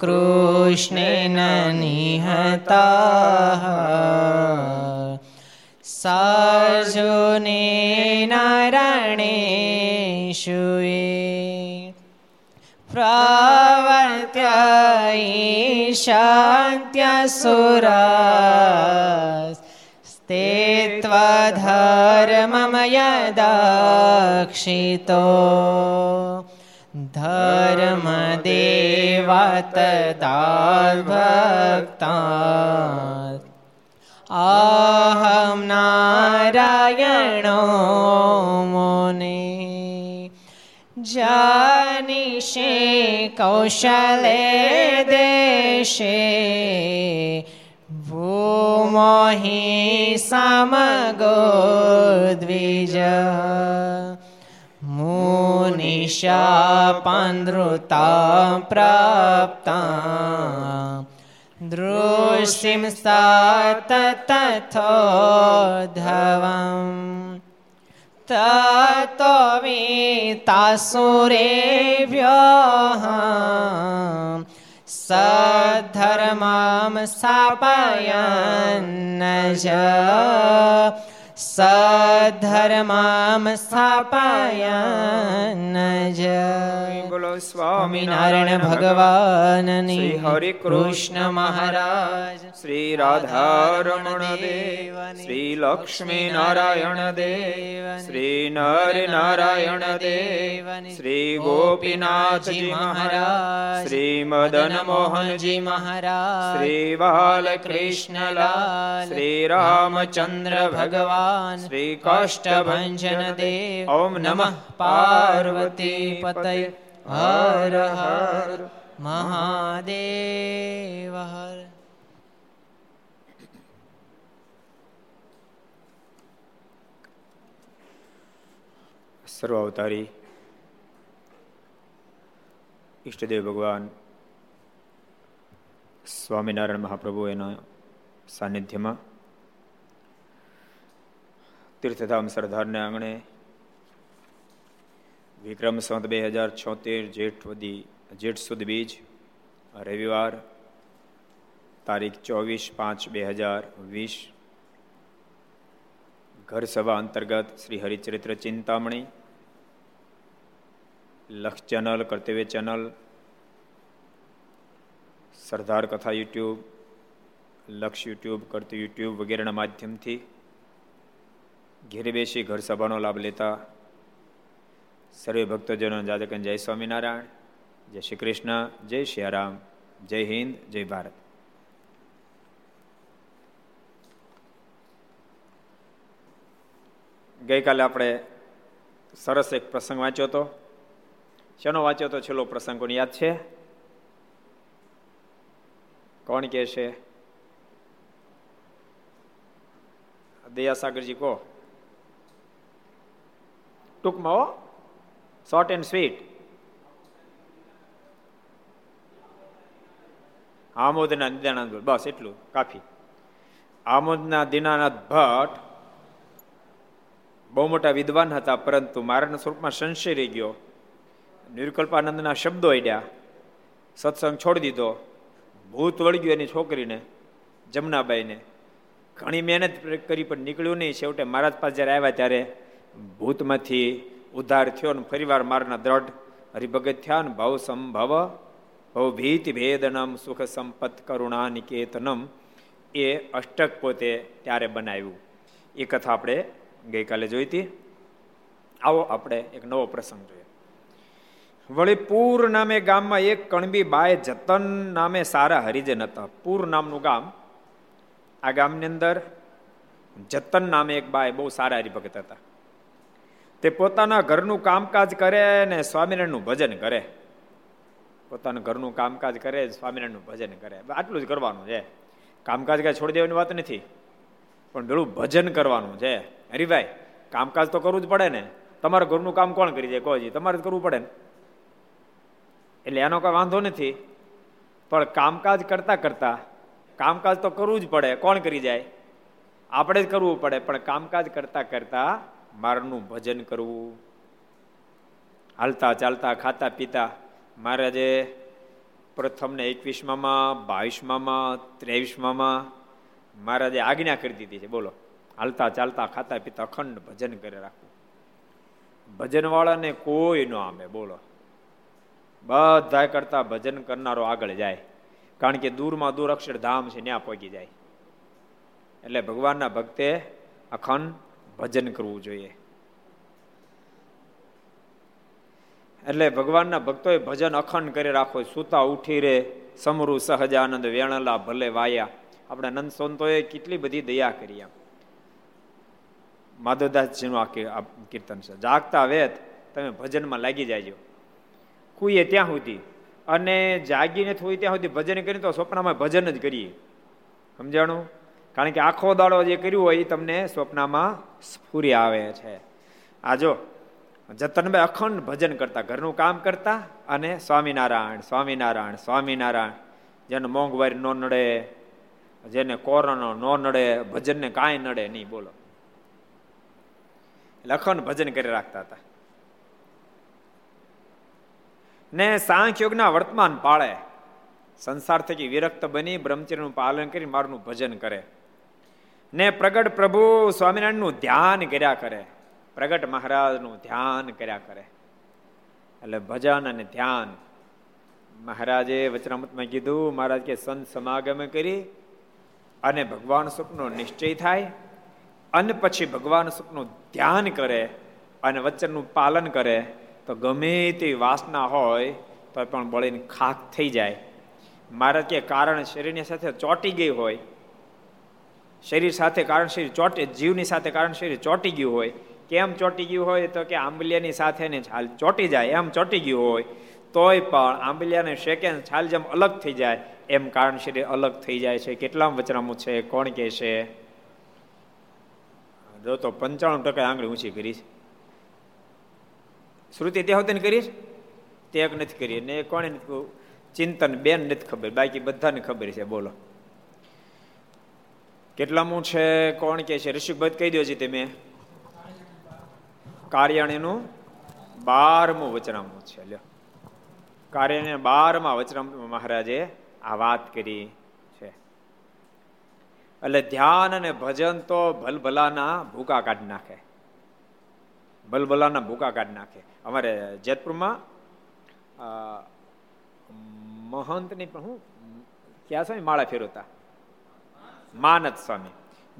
કૃષ્ણેન નિહતા સાર્જુને નારણેશુએ પ્રવર્ત્ય ઈશાંત્યસુરા તે ત્વધર્મમય દક્ષિતો ધર્મદે तदाभक्ता अहं नारायणो मुने जानिषे कौशले देशे भूमोहि समगो द्विज मुनिशापान्द्रुता प्राप्ता दृष्टिं सा तथोधवम् ततो वीतासुरेभ्यः सद्धर्मां स्थापयन् ज સધર્મામ સ્થાપાયા જય બોલો સ્વામિનારાયણ ભગવાનની હરે કૃષ્ણ મહારાજ શ્રી રાધારમણ દેવ શ્રી લક્ષ્મી નારાયણ દેવ શ્રી નર નારાયણ દેવ શ્રી ગોપીનાથજી મહારાજ શ્રી મદન મોહનજી મહારાજ શ્રી બાલકૃષ્ણલાલ શ્રી રામચંદ્ર ભગવાન ભગવાન શ્રી કાષ્ટભંજન દેવ ઓમ નમઃ પાર્વતી પતય હર હર મહાદેવ હર સર્વ અવતારી ઈષ્ટદેવ ભગવાન સ્વામિનારાયણ મહાપ્રભુ એના સાનિધ્યમાં તીર્થધામ સરદારને આંગણે વિક્રમ સંત બે હજાર છોતેર જેઠ વધી, જેઠ સુદ બીજ, રવિવાર તારીખ ચોવીસ પાંચ બે હજાર વીસ. ઘર સભા અંતર્ગત શ્રી હરિચરિત્ર ચિંતામણી લક્ષ ચેનલ, કર્તવ્ય ચેનલ, સરદાર કથા યુટ્યુબ, લક્ષ યુટ્યુબ કરતું યુટ્યુબ વગેરેના માધ્યમથી ઘેરે બેસી ઘર સભાનો લાભ લેતા સર્વે ભક્તજનો જાદકન જય સ્વામિનારાયણ, જય શ્રી કૃષ્ણ, જય શ્રી રામ જય હિન્દ, જય ભારત. ગઈકાલે આપણે સરસ એક પ્રસંગ વાંચ્યો હતો. શેનો વાંચ્યો તો છેલ્લો પ્રસંગ કોને યાદ છે? કોણ કે છે? દયાસાગરજી કહો. ટૂંકમાં હો શોર્ટ એન્ડ સ્વીટ આમોદના દીનાનાથ બસ એટલું કાફી આમોદના દિનાનંદ ભટ્ટ બહુ મોટા વિદ્વાન હતા પરંતુ મારાના સ્વરૂપમાં સંશય રહી ગયો નિર્કલ્પાનંદના શબ્દો અડ્યા સત્સંગ છોડી દીધો ભૂત વળગ્યું એની છોકરીને જમનાબાઈને ઘણી મહેનત કરી પણ નીકળ્યું નહીં છેવટે મહારાજ પાસે જ્યારે આવ્યા ત્યારે ભૂતમાંથી ઉદ્ધાર થયો ને ફરીવાર મારના દ્રઢ હરિભગત થયા ને ભાવ સંભવ ભવ ભીત ભેદનમ સુખ સંપત કરુણા નિકેતનમ એ અષ્ટક પોતે ત્યારે બનાવ્યું. એ કથા આપણે ગઈકાલે જોઈ હતી. આવો આપણે એક નવો પ્રસંગ જોઈએ. વળી પૂર નામે ગામમાં એક કણબી બાય જતન નામે સારા હરિજન હતા. પૂર નામનું ગામ, આ ગામની અંદર જતન નામે એક બાય બહુ સારા હરિભગત હતા. તે પોતાના ઘરનું કામકાજ કરે ને સ્વામિનારાયણનું ભજન કરે. પોતાના ઘરનું કામકાજ કરે, સ્વામિનારાયણનું ભજન કરે. આટલું જ કરવાનું છે. કામકાજ કાંઈ છોડી દેવાની વાત નથી. પણ પેલું ભજન કરવાનું છે. હરિભાઈ કામકાજ તો કરવું જ પડે ને. તમારા ઘરનું કામ કોણ કરી જાય કોઈ તમારે જ કરવું પડે ને. એટલે એનો કોઈ વાંધો નથી. પણ કામકાજ કરતાં કરતાં, કામકાજ તો કરવું જ પડે. કોણ કરી જાય? આપણે જ કરવું પડે. પણ કામકાજ કરતાં કરતા મારનું ભજન કરવું. હાલતા ચાલતા ખાતા પીતા મહારાજે પ્રથમ ને એકવીસમાં બાવીસમાં ત્રેવીસમાં મહારાજે આજ્ઞા કરી દીધી છે. બોલો, હાલતા ચાલતા ખાતા પીતા અખંડ ભજન કરી રાખવું. ભજનવાળાને કોઈ ન આમે બોલો. બધા કરતા ભજન કરનારો આગળ જાય. કારણ કે દૂરમાં દૂર અક્ષરધામ છે ત્યાં પહોંચી જાય. એટલે ભગવાનના ભક્તે અખંડ ભજન કરવું જોઈએ. એટલે ભગવાનના ભક્તોએ ભજન અખંડ કરી રાખો સૂતા ઉઠી રે, સમરુ સહજ આનંદ વેણલા, ભલે વાયા. આપણા નંદ સંતોએ કેટલી બધી દયા કરી આમ માધવદાસજીનું આ કીર્તન છે. જાગતા વેત, તમે ભજનમાં લાગી જાયજો કુઈએ ત્યાં સુધી. અને જાગીને થોડી ત્યાં સુધી ભજન કરીએ તો સ્વપ્નમાં ભજન જ કરીએ. સમજાણું? કારણ કે આખો દાડો જે કર્યું હોય એ તમને સ્વપ્નમાં સ્ફૂરી આવે છે. આ જો, જતનભાઈ અખંડ ભજન કરતા, ઘરનું કામ કરતા અને સ્વામિનારાયણ સ્વામિનારાયણ સ્વામિનારાયણ, જેને મોંઘવારી ન નડે, જેને કોરોના ન નડે, ભજનને કાંઈ નડે નહીં, બોલો. લખન ભજન કરી રાખતા હતા. ને સાંખ્યોગના વર્તમાન પાળે, સંસાર થકી વિરક્ત બની બ્રહ્મચર્યનું પાલન કરી મારું ભજન કરે. ને પ્રગટ પ્રભુ સ્વામિનારાયણનું ધ્યાન કર્યા કરે. પ્રગટ મહારાજનું ધ્યાન કર્યા કરે. એટલે ભજન અને ધ્યાન. મહારાજે વચનામતમાં કીધું, મહારાજ કે સંત સમાગમ કરી અને ભગવાન સુખનો નિશ્ચય થાય અને પછી ભગવાન સુખનું ધ્યાન કરે અને વચનનું પાલન કરે, તો ગમે તે વાસના હોય તો પણ બળીને ખાક થઈ જાય. મહારાજ કે કારણ શરીરની સાથે ચોટી ગઈ હોય શરીર સાથે કારણ શરીર ચોટે, જીવની સાથે કારણ શરીર ચોટી ગયું હોય. કેમ ચોટી ગયું હોય? તો કે આંબલિયાની સાથે ને છાલ ચોટી જાય, એમ ચોટી ગયું હોય. તોય પણ આંબલિયાને શેકે છાલ જેમ અલગ થઈ જાય, એમ કારણ શરીર અલગ થઈ જાય છે. કેટલા વચરામું છે, કોણ કે છે? જો તો પંચાણું ટકા આંગળી ઊંચી કરીશ શ્રુતિ તે હોતી કરીશ તે એક નથી કરી. ને કોણે ચિંતન બેન નથી ખબર. બાકી બધાને ખબર છે, બોલો. કેટલામું છે, કોણ કે છે? ઋષિકભાઈ કહી દો છે તમે કાર્યાણીનું બારમું વચનામું છે, લ્યો. કાર્યાણી બારમા વચનામ મહારાજે આ વાત કરી છે. એટલે ધ્યાન અને ભજન તો ભલભલાના ભૂકા કાઢી નાખે. ભલભલાના ભૂકા કાઢી નાખે. અમારે જેતપુરમાં મહંતની પણ હું, ક્યાં છે? માળા ફેરવતા. માનદ સ્વામી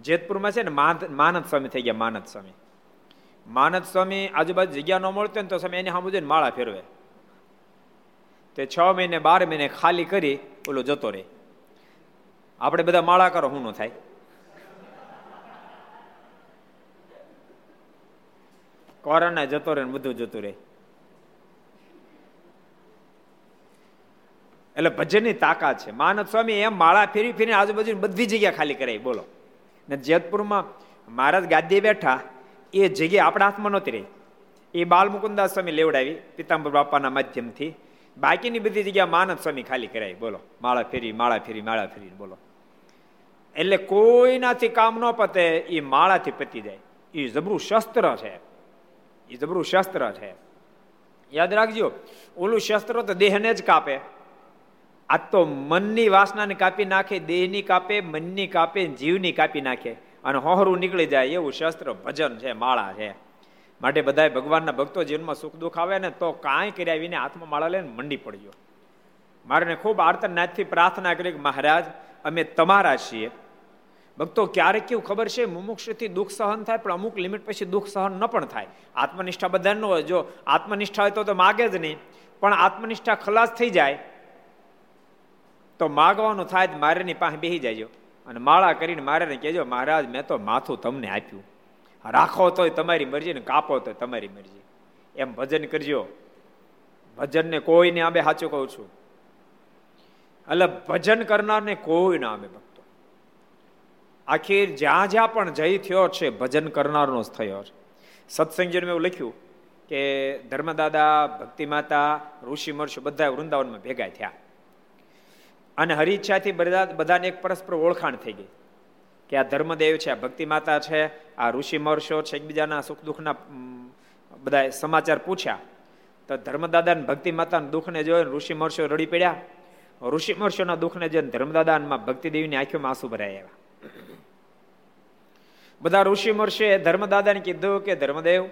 જેતપુરમાં છે ને માનદ સ્વામી થઈ ગયા માનદ સ્વામી માનદ સ્વામી આજુબાજુ જગ્યા ન મળતો ને તો સ્વામી એને સામું જઈને માળા ફેરવે. તે છ મહિને, બાર મહિને ખાલી કરી ઓલો જતો રહે. આપણે બધા માળા કરો શું ન થાય. કોરોના જતો રહે બધું જતું રહે. એટલે ભજનની તાકાત છે. માનદ સ્વામી એમ માળા ફેરી ફેરી આજુબાજુ બધી જગ્યા ખાલી કરાવી બોલો. ને જેતપુરમાં મહારાજ ગાદીએ બેઠા. એ જગ્યા આપણા હાથમાં નહોતી રહી. એ બાલ મુકુદાસ સ્વામી લેવડાવી પિતાંબર બાપાના માધ્યમથી. બાકીની બધી જગ્યા માનદ સ્વામી ખાલી કરાવી બોલો. માળા ફેરી માળા ફેરી માળા ફેરી, બોલો. એટલે કોઈનાથી કામ ન પતે, એ માળાથી પતી જાય. એ જબરું શસ્ત્ર છે. એ જબરું શસ્ત્ર છે. યાદ રાખજો, ઓલું શસ્ત્ર તો દેહને જ કાપે. આ તો મનની વાસનાને કાપી નાખે, દેહની કાપે, મનની કાપે, જીવની કાપી નાખે. અને હોહરું નીકળી જાય એવું શસ્ત્ર ભજન છે, માળા છે. માટે બધા ભગવાનના ભક્તો જીવનમાં સુખ દુઃખ આવે ને તો કાંઈ કર્યા વિને હાથમાં માળા લઈને મંડી પડ્યો મારે ખૂબ આર્તનાથથી પ્રાર્થના કરી કે મહારાજ, અમે તમારા છીએ. ભક્તો ક્યારેક કેવું ખબર છે? મુમુક્ષથી દુઃખ સહન થાય, પણ અમુક લિમિટ પછી દુઃખ સહન ન પણ થાય. આત્મનિષ્ઠા બધાનો જો આત્મનિષ્ઠા હોય તો માગે જ નહીં. પણ આત્મનિષ્ઠા ખલાસ થઈ જાય. તો માગવાનું થાય મારેની પાસે બેસી જાય અને માળા કરીને મારે કહેજો, મહારાજ, મેં તો માથું તમને આપ્યું. રાખો તોય તમારી મરજી ને કાપો તો તમારી મરજી. એમ ભજન કરજો. ભજનને કોઈને આંબે સાચું કહું છું. એટલે ભજન કરનારને કોઈ ના ભક્તો. આખીર જ્યાં જ્યાં પણ જય થયો છે, ભજન કરનારનો જ થયો છે. સત્સંગજીને એવું લખ્યું કે ધર્મદાદા ભક્તિ માતા ઋષિ મર્ષ બધા વૃંદાવનમાં ભેગા થયા. અને હરિચ્છાથી બધા બધાને એક પરસ્પર ઓળખાણ થઈ ગઈ કે આ ધર્મદેવ છે, આ ભક્તિ માતા છે, આ ઋષિ મહર્ષો છે, એકબીજાના સુખ દુઃખના બધા સમાચાર પૂછ્યા. તો ધર્મદાદા ભક્તિ માતાના દુઃખને જોઈને ઋષિ મહર્ષો રડી પડ્યા. ઋષિ મહર્ષોના દુઃખને જોઈને ધર્મદાદાનમાં ભક્તિ દેવીની આંખોમાં આંસુ ભરાય આવ્યા. બધા ઋષિ મહર્ષે ધર્મદાદાને કીધું કે ધર્મદેવ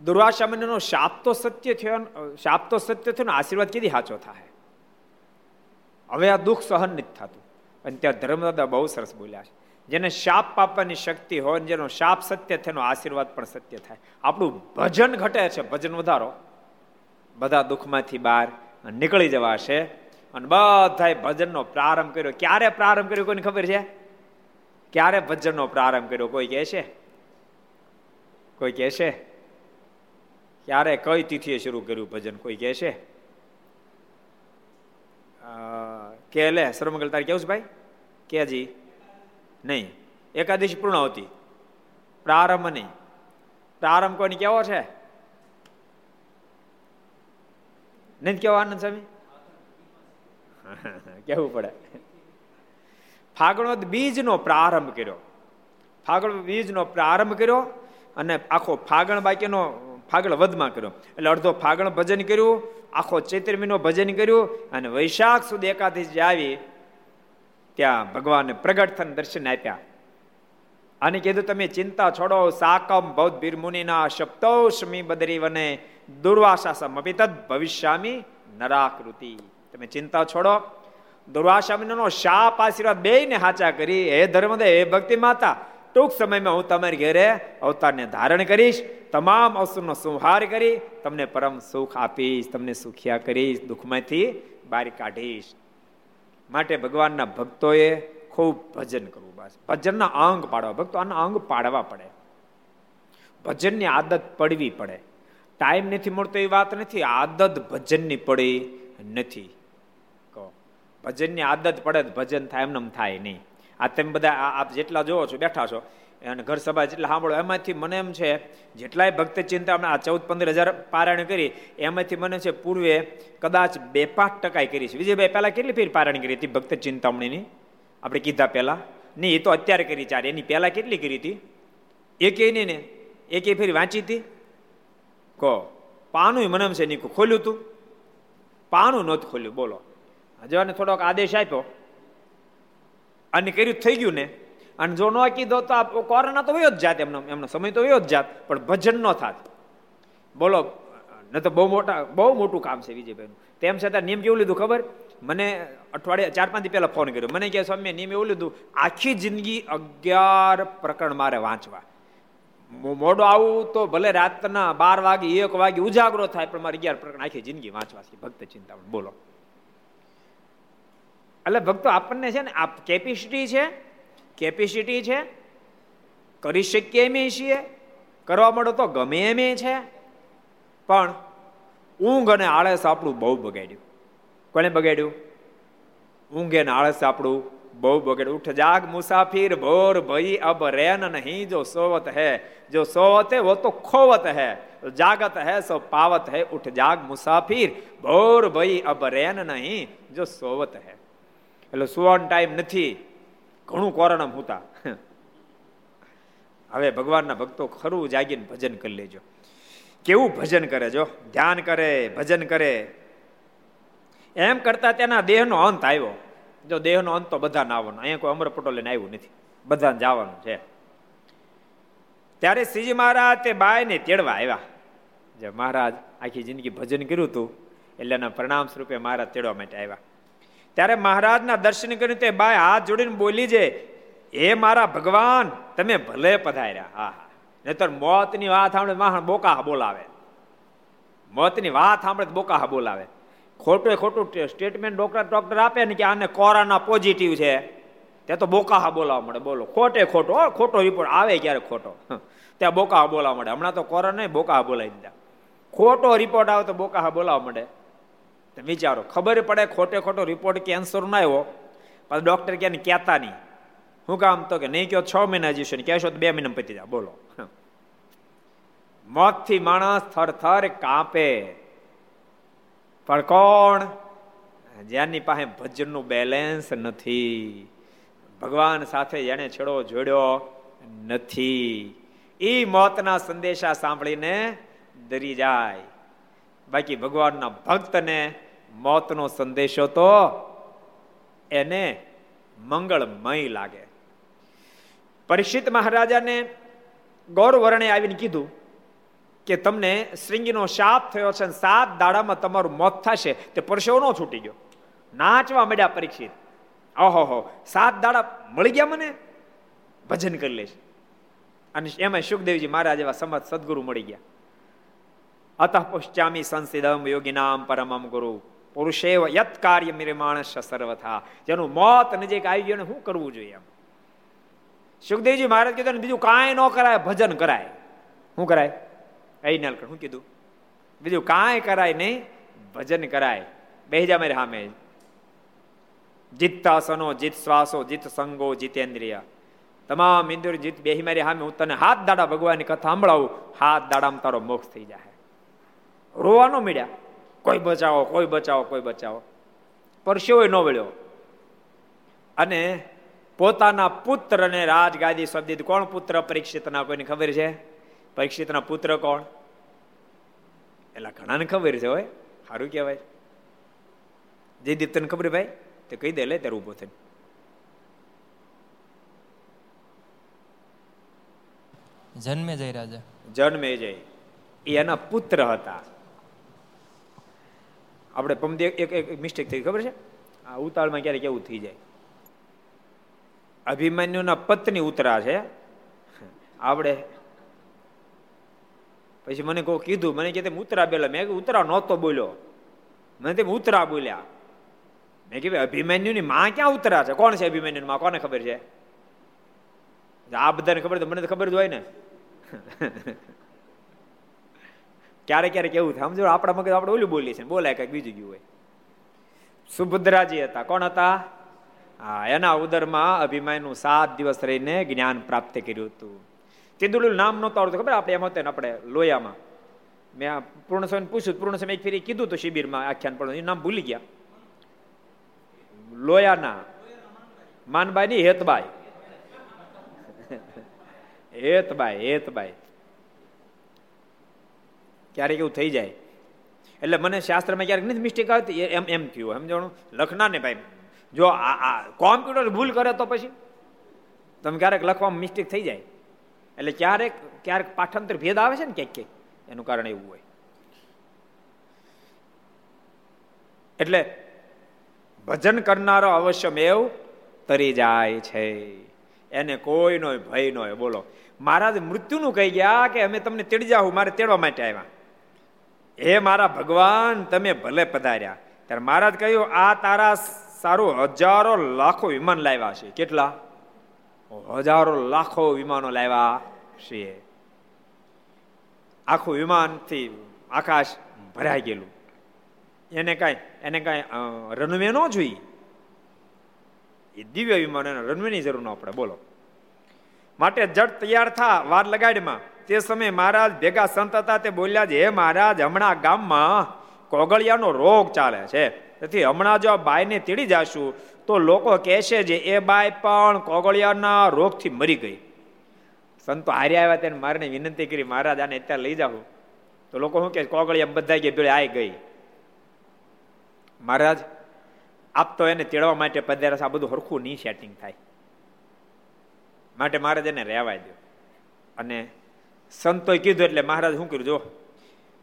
દુર્વાસામાન્યનો શાપ તો સત્ય થયો શાપ તો સત્ય થયો ને આશીર્વાદ કીધી સાચો થાય? હવે આ દુઃખ સહન નથી થતું. અને ત્યાં ધર્મદાદા બહુ સરસ બોલ્યા છે. જેને શાપ આપવાની શક્તિ હોય જેનો શાપ સત્ય થયો આશીર્વાદ પણ સત્ય થાય. આપણું ભજન ઘટે છે, ભજન વધારો. બધા દુઃખમાંથી બહાર નીકળી જવાશે અને બધાએ ભજનનો પ્રારંભ કર્યો. ક્યારે પ્રારંભ કર્યો કોઈને ખબર છે? ક્યારે ભજનનો પ્રારંભ કર્યો? કોઈ કહે છે? કોઈ કહે છે? ક્યારે કઈ તિથિએ શરૂ કર્યું ભજન? કોઈ કહે છે? કે લે સર્વમંગલ તારે કેવું છે ભાઈ? કે જી, નહીં. એકાદશી પૂર્ણ હોતી પ્રારંભ નહીં. પ્રારંભ કોઈને કેવો છે? નહીં કેવો આનંદ સ્વામી? કેવું પડે? ફાગણો બીજનો પ્રારંભ કર્યો. ફાગણ બીજનો પ્રારંભ કર્યો અને આખો ફાગણ બાકીનો ફાગણ વધમાં કર્યો. એટલે અડધો ફાગણ ભજન કર્યું, આખો ચૈત્ર મહિનો ભજન કર્યું અને વૈશાખ સુધી એકાદશી આવી. ત્યાં ભગવાને પ્રગટ થઈને દર્શન આપ્યા. અને કીધું, તમે ચિંતા છોડો, સાકમ બૌદ્ધ વીર મુનિના સપ્તોષમી બદરી વને દુર્વાસા સમપિત ભવિષ્યામી નરાકૃતિ. તમે ચિંતા છોડો. દુર્વાસામીનો શાપ આશીર્વાદ બે ને હાચા કરી. હે ધર્મદે, હે ભક્તિ માતા ટૂંક સમયમાં હું તમારી ઘેરે અવતારને ધારણ કરીશ, તમામ અસુરનો સંહાર કરી તમને પરમ સુખ આપીશ, તમને સુખિયા કરીશ, દુઃખમાંથી બહાર કાઢીશ. માટે ભગવાનના ભક્તોએ ખૂબ ભજન કરવું બસ. ભજનના અંગ પાડવા. ભક્તો આના અંગ પાડવા પડે. ભજનની આદત પડવી પડે. ટાઈમ નથી મળતો એ વાત નથી. આદત ભજનની પડી નથી. કહો. ભજનની આદત પડે ભજન થાય એમને થાય નહીં. આ તમે બધા આપ જેટલા જોવો છો, બેઠા છો, અને ઘર સભા જેટલા સાંભળો, એમાંથી મને એમ છે, જેટલાય ભક્ત ચિંતા આપણે આ ચૌદ પંદર હજાર પારાયણ કરી, એમાંથી મને છે પૂર્વે કદાચ બે પાંચ ટકા કરી છે. વિજયભાઈ, પહેલાં કેટલી ફેર પારાયણ કરી હતી ભક્ત ચિંતામણીની? આપણે કીધા પહેલા. નહીં, એ તો અત્યારે કરી ચાર, એની પહેલાં કેટલી કરી હતી? એકે નહીં ને? એકે ફેરી વાંચી હતી? કહો. પાનું મને એમ છે નહીં ખોલ્યું તું? પાનું નહોતું ખોલ્યું, બોલો. જવાને થોડોક આદેશ આપ્યો. અને કર્યું થઈ ગયું ને? અને જો ન કીધો તો કોરોના તો વયો જ જાત, એમનો એમનો સમય તો વયો જ જાત, પણ ભજન ન થાત. બોલો, ન તો બહુ મોટા બહુ મોટું કામ છે વિજયભાઈનું. તેમ છતાં નિયમ કેવું લીધું ખબર? મને અઠવાડિયા ચાર પાંચ પહેલા ફોન કર્યો. મને કહે સ્વામી નિયમ એવું લીધું, આખી જિંદગી અગિયાર પ્રકરણ મારે વાંચવા. મોડો આવું તો ભલે રાતના બાર વાગે, એક વાગે ઉજાગરો થાય, પણ મારે અગિયાર પ્રકરણ આખી જિંદગી વાંચવા છે ભક્ત ચિંતા બોલો. એટલે ભક્તો આપણને છે ને આ કેપેસિટી છે કેપેસિટી છે, કરી શકીએ એમ છીએ, કરવા મળો તો ગમે એમ છે. પણ ઊંઘ અને આળસ આપણું બહુ બગાડ્યું. કોને બગાડ્યું? ઊંઘ અને આળસ આપણું બહુ બગડ ઉઠ જાગ મુસાફિર, ભોર ભઈ, અબ રેન નહીં, જો સોવત હે, જો સોવત હે, વો તો ખોવત હે જાગત હે, સો પાવત હે. ઉઠ જાગ મુસાફિર, ભોર ભઈ, અબ રેન નહીં, જો સોવત હે. એટલે સુવાન ટાઈમ નથી. ઘણું કોરણમ હોતા. હવે ભગવાનના ભક્તો ખરું જાગીને ભજન કરી લેજો. કેવું ભજન કરે જો? ધ્યાન કરે, ભજન કરે. એમ કરતા તેના દેહનો અંત આવ્યો. જો દેહનો અંત તો બધાને આવવાનો. અહીંયા કોઈ અમરપટો લઈને આવ્યું નથી. બધાને જવાનું છે. ત્યારે શ્રીજી મહારાજ તે બાયને તેડવા આવ્યા. જે મહારાજ આખી જિંદગી ભજન કર્યું હતું. એટલે એના પ્રણામ સ્વરૂપે મહારાજ તેડવા માટે આવ્યા. ત્યારે મહારાજના દર્શન કરીને તે બાય હાથ જોડીને બોલી છે એ મારા ભગવાન, તમે ભલે પધાર્યા. હા હા. નહીતર મોતની વાત સાંભળે માણ બોકા બોલાવે. મોતની વાત સાંભળે બોકા બોલાવે. ખોટું ખોટું સ્ટેટમેન્ટ ડોક્ટર ડોક્ટર આપે ને કે આને કોરોના પોઝિટિવ છે. તે તો બોકાહા બોલાવવા મળે. બોલો. ખોટે ખોટો ખોટો રિપોર્ટ આવે ક્યારે ખોટો? ત્યાં બોકાહા બોલાવવા મળે. હમણાં તો કોરોના નહીં બોકાહા બોલાવી દીધા. ખોટો રિપોર્ટ આવે તો બોકાહા બોલાવવા મળે. વિચારો. ખબર પડે ખોટે ખોટો રિપોર્ટ કેન્સર ના આવ્યો. પણ ડોક્ટર ક્યાં કહેતા નહીં. હું કામ તો કે નહીં કહો, છ મહિના જીવશે ને કહેશો તો બે મહિના પતી જાય બોલો. મોતથી માણસ થર થર કાપે. પણ કોણ? જેની પાસે ભજનનું બેલેન્સ નથી. ભગવાન સાથે જેને છેડો જોડ્યો નથી. એ મોતના સંદેશા સાંભળીને ડરી જાય. બાકી ભગવાનના ભક્તને મોતનો સંદેશો તો એને મંગળમય લાગે. પરિષિત મહારાજાને ગૌરવર્ણે આવીને કીધું કે તમને શ્રીંગીનો શાપ થયો છે સાત દાડામાં તમારું મોત થશે. તે પરસેવો ન છૂટી ગયો. નાચવા મળ્યા પરીક્ષિત. ઓહો સાત દાડા મળી ગયા મને? ભજન કરી લેશ અને એમાં સુખદેવજી મહારાજ એવા સમજ સદગુરુ મળી ગયા. અતઃ પુષ્ચામી સંસિદમ યોગી નામ પરમમ ગુરુ. પુરુષેવ યત કાર્ય મેરે માણસ સર્વથા જેનું મોત નજીક આવી ગયું શું કરવું જોઈએ એમ? સુખદેવજી મહારાજ કીધું બીજું કાંઈ ન કરાય, ભજન કરાય. શું કરાય? અહીં નાલ શું કીધું? બીજું કાંઈ કરાય નહીં, ભજન કરાય. બેહજા મારી સામે જીતતાસનો, જીત શ્વાસો, જીત સંગો, જીતેન્દ્રિય. તમામ ઇન્દ્રિય જીત, બેહી મારી સામે હું તને હાથ દાડા ભગવાનની કથા સાંભળાવું. હાથ દાડામાં તારો મોક્ષ થઈ જાય રોવાનો મળ્યા. કોઈ બચાવો કોઈ બચાવો કોઈ બચાવો. પરસ્યો ન વળ્યો. અને પોતાના પુત્રને રાજગાદી શબ્દ કોણ પુત્ર? પરીક્ષિતના કોઈને ખબર છે? પરીક્ષિતના પુત્ર કોણ? એટલે ઘણાને ખબર છે હોય. સારું કહેવાય. જે દીપ તને ખબર ભાઈ? તે કહી દે લે ત્યારે ઊભો થઈને. જન્મે જય રાજા. જન્મે જય. એ એના પુત્ર હતા. આપણે પમદી એક એક મિસ્ટેક થઈ ખબર છે? આ ઉતાળમાં ક્યારેક એવું થઈ જાય. અભિમન્યુના પત્ની ઉતરા છે. આપણે પછી મને કોઈ કીધું, મને કે તેમ ઉતરા બેલા. મેં ઉતરા નહોતો બોલ્યો. મને તેમ ઉતરા બોલ્યા. મેં કીધું અભિમન્યુની માં ક્યાં ઉતરા છે? કોણ છે અભિમન્યુની માં? કોને ખબર છે? આ બધાને ખબર મને તો ખબર જ હોય ને. ક્યારેક ક્યારેક એવું થાય. સમજો આપણા મગજ આપણે ઓલું બોલીએ છીએ બોલાય કંઈક બીજું ગયું હોય. સુભદ્રાજી હતા. કોણ હતા? હા, એના ઉદરમાં અભિમાયનું સાત દિવસ રહીને જ્ઞાન પ્રાપ્ત કર્યું હતું. ચિંદુલું નામ નહોતું આવડતું, ખબર? આપણે એમ હતું ને, આપણે લોયામાં. મેં પૂર્ણ સમય પૂછ્યું પૂર્ણ સમય એક ફેરી કીધું હતું શિબિરમાં, આખ્યાન પણ એ નામ ભૂલી ગયા. લોયાના. માનબાઈ ની હેતબાઈ. હેતબાઈ હેતબાઈ. ક્યારેક એવું થઈ જાય. એટલે મને શાસ્ત્રમાં ક્યારેક નથી મિસ્ટેક આવતી એમ એમ થયું. સમજણું લખના ને ભાઈ, જો આ કોમ્પ્યુટર ભૂલ કરે તો પછી? તમે ક્યારેક લખવામાં મિસ્ટેક થઈ જાય. એટલે ક્યારેક ક્યારેક પાઠાંતર ભેદ આવે છે ને ક્યાંક ક્યાંક, એનું કારણ એવું હોય. એટલે ભજન કરનારો અવશ્ય મેવ તરી જાય છે. એને કોઈનો ભય નો બોલો, મહારાજ મૃત્યુનું કહી ગયા કે અમે તમને તેડી જાવ મારે તેડવા માટે આવ્યા. હે મારા ભગવાન, તમે ભલે પધાર્યા. ત્યારે મહારાજ કહ્યું, આ તારા સારું હજારો લાખો વિમાન લાવ્યા છે. કેટલા? હજારો લાખો વિમાનો લાવ્યા છે. આખું વિમાનથી આકાશ ભરાઈ ગયેલું. એને કાંઈ એને કાંઈ રનવે ન જોઈએ એ દિવ્ય વિમાન રનવેની જરૂર ન પડે. બોલો. માટે જડ તૈયાર થા વાર લગાડમાં. તે સમયે મહારાજ ભેગા સંત હતા, તે બોલ્યા છે, હે મહારાજ, હમણાં ગામમાં કોગળિયાનો રોગ ચાલે છે. તેથી હમણાં જો આ બાઈને તેડી જાશું, તો લોકો કહેશે જે, એ બાઈ પણ કોગળિયાના રોગથી મરી ગઈ. સંતો હાર્યા આવ્યા તેને મારને વિનંતી કરી, મહારાજ, આને અત્યારે લઈ જાઓ. તો લોકો શું કે કોગળિયા બધા ગયા ભેળે આવી ગઈ. મહારાજ, આપ તો એને તેડવા માટે પધારે આ બધું હરખું નહીં સેટિંગ થાય. માટે મહારાજ એને રહેવાય દો અને સંતોએ કીધું એટલે મહારાજ શું કર્યું જો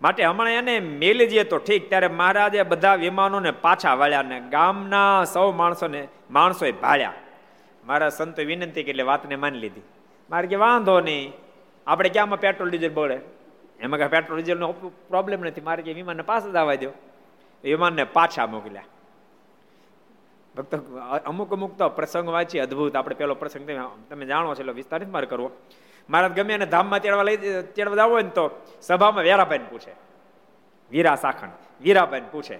માટે હમણાં એને મેલી જઈએ તો ઠીક, ત્યારે મહારાજે બધા વિમાનોને પાછા વાળ્યા ને ગામના સૌ માણસોને, માણસોએ ભાળ્યા. મારા સંતો વિનંતી કે એટલે વાતને માની લીધી. મારે કે વાંધો નહીં, આપણે ક્યાંમાં પેટ્રોલ ડીઝલ બળે? એમાં કાંઈ પેટ્રોલ ડીઝલનો પ્રોબ્લેમ નથી, મારે કે વિમાનને પાછા જ આવવા દો. વિમાનને પાછા મોકલ્યા. ભક્ત અમુક અમુક તો પ્રસંગ વાંચી અદભુત. આપણે પેલો પ્રસંગ તમે જાણો છો એટલે વિસ્તાર મારે કરવો. મહારાજ ગમે એને ધામમાં તેડવા લઈ, તેડવા જાવ ને તો સભામાં વેરાભાઈને પૂછે. વીરા સાખણ. વીરાભાઈને પૂછે,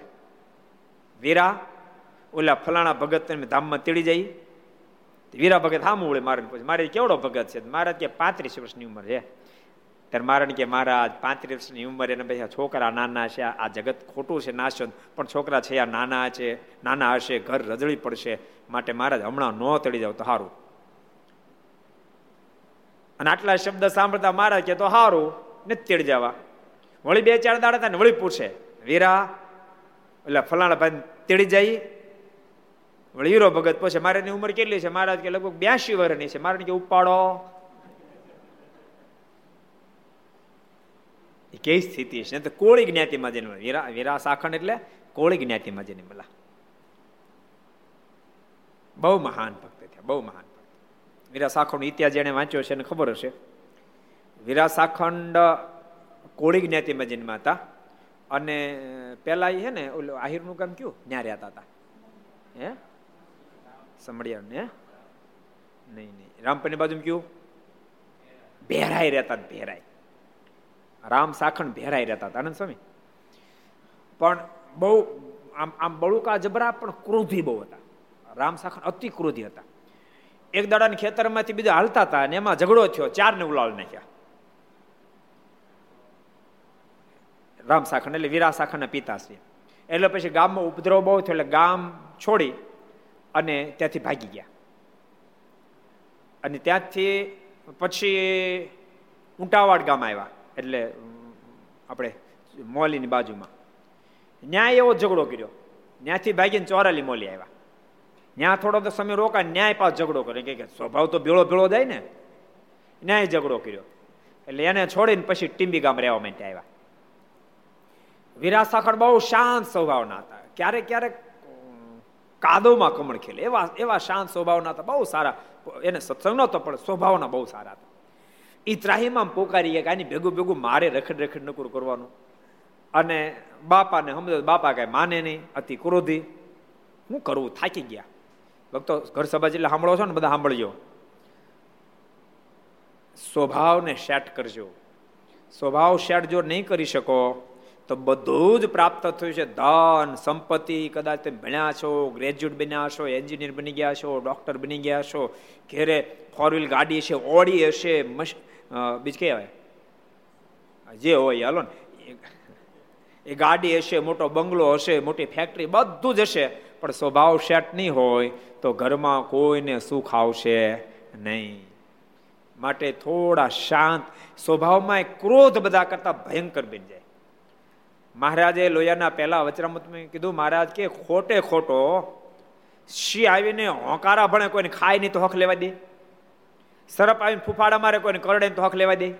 વીરા, ઓલા ફલાણા ભગત ધામમાં તેડી જઈ વીરા ભગત હા મૂળે મારે પૂછે, મારે કેવડો ભગત છે? મહારાજ કે પાંત્રીસ વર્ષની ઉંમર છે. ત્યારે મારણ કે, મહારાજ, પાંત્રીસ વર્ષની ઉંમર એને પછી છોકરા નાના છે, આ જગત ખોટું છે, નાશ પણ છોકરા છે, આ નાના છે, નાના હશે, ઘર રજળી પડશે. માટે મહારાજ, હમણાં ન તળી જાવ તો સારું. અને આટલા શબ્દ સાંભળતા મહારાજ કે તો સારું નથી તેડ જવા. વળી બે ચાર દાડા ને વળી પૂછે, વીરા, એટલે ફલાણા ભાઈ તેડી જાય. વળી હીરો ભગત પૂછે, મારાની ઉંમર કેટલી છે? મહારાજ કે, લગભગ બ્યાસી વર્ષની છે. મારે કે, ઉપાડો. એ કઈ સ્થિતિ છે? તો કોળી જ્ઞાતિમાં જન્મ વીરા વીરા સાખંડ એટલે કોળી જ્ઞાતિમાં જન્મેલા બહુ મહાન ભક્ત થયા, બહુ મહાન. વીરા ઇતિહાસ જેને વાંચ્યો છે એને ખબર હશે. વીરા સાખંડ કોળી જ્ઞાતિમાં જન્મ્યા હતા. અને પેલા એ છે ને, ઓલું આહિરનું કામ કયું? ન્યા રહેતા હતા હે? સમડિયા ને નહીં નહીં. રામપની બાજુ કયું? ભેરાઈ રહેતા ભેરાઈ. રામ સાખણ ભેરાઈ રહેતા હતા, આનંદ સ્વામી? પણ બહુ, આમ આમ બળુકા જબરા પણ ક્રોધી બહુ હતા. રામ સાખણ અતિ ક્રોધી હતા. એક દાડાની ખેતરમાંથી બીજા હાલતા હતા અને એમાં ઝઘડો થયો. ચાર ને ઉલાળ નાખ્યા રામ સાખણ એટલે વીરા સાખણના છે. એટલે પછી ગામમાં ઉપદ્રવ બહુ થયો એટલે ગામ છોડી અને ત્યાંથી ભાગી ગયા. અને ત્યાંથી પછી ઊંટાવાડ ગામ આવ્યા. એટલે આપણે મોલીની બાજુમાં. ન્યાય એવો ઝઘડો કર્યો. ત્યાંથી ભાગીને ચોરાલી મોલી આવ્યા. ત્યાં થોડો તો સમય રોકા ન્યાય પાસ ઝઘડો કરે કે સ્વભાવ તો ભેળો ભેળો જાય ને. ન્યાય ઝઘડો કર્યો. એટલે એને છોડીને પછી ટીંબી ગામ રહેવા માટે આવ્યા. વિરાસાખડ બહુ શાંત સ્વભાવના હતા. ક્યારેક ક્યારેક કાદવમાં કમળ ખેલે. એવા એવા શાંત સ્વભાવના હતા. બહુ સારા. એને સત્સંગ નહોતો, પણ સ્વભાવના બહુ સારા હતા. એ ત્રાહીમાં પોકારી કે આની ભેગું ભેગું મારે રખડ રખડ નકુર કરવાનું. અને બાપાને સમજો બાપા કઈ માને નહીં. અતિ ક્રોધી. હું કરવું થાકી ગયા. ભક્તો ઘર સભા એટલે સાંભળો છો ને બધા સાંભળજો. સ્વભાવને સેટ કરજો. સ્વભાવ સેટ જો નહીં કરી શકો, તો બધું જ પ્રાપ્ત થયું છે. ધન, સંપત્તિ, કદાચ તમે ભણ્યા છો ગ્રેજ્યુએટ બન્યા છો એન્જિનિયર બની ગયા છો ડૉક્ટર બની ગયા છો, ઘેરે ફોર વ્હીલ ગાડી હશે, ઓડી હશે બીજ કહેવાય જે હોય, હાલો ને. એ ગાડી હશે, મોટો બંગલો હશે, મોટી ફેક્ટરી બધું જ હશે. પણ સ્વભાવ સેટ નહીં હોય તો ઘરમાં કોઈને સુખ આવશે નહીં. માટે થોડા શાંત સ્વભાવમાં ક્રોધ બધા કરતા ભયંકર બની જાય. મહારાજે લોયાના પહેલા વચરામૃતમાં કીધું, મહારાજ કે ખોટે ખોટો, શી આવીને હોંકારા ભણે કોઈને ખાય નહીં તો હક લેવા દે? સરપ આવીને ફૂફાડા મારે કોઈને કરડે તો હક લેવા દે?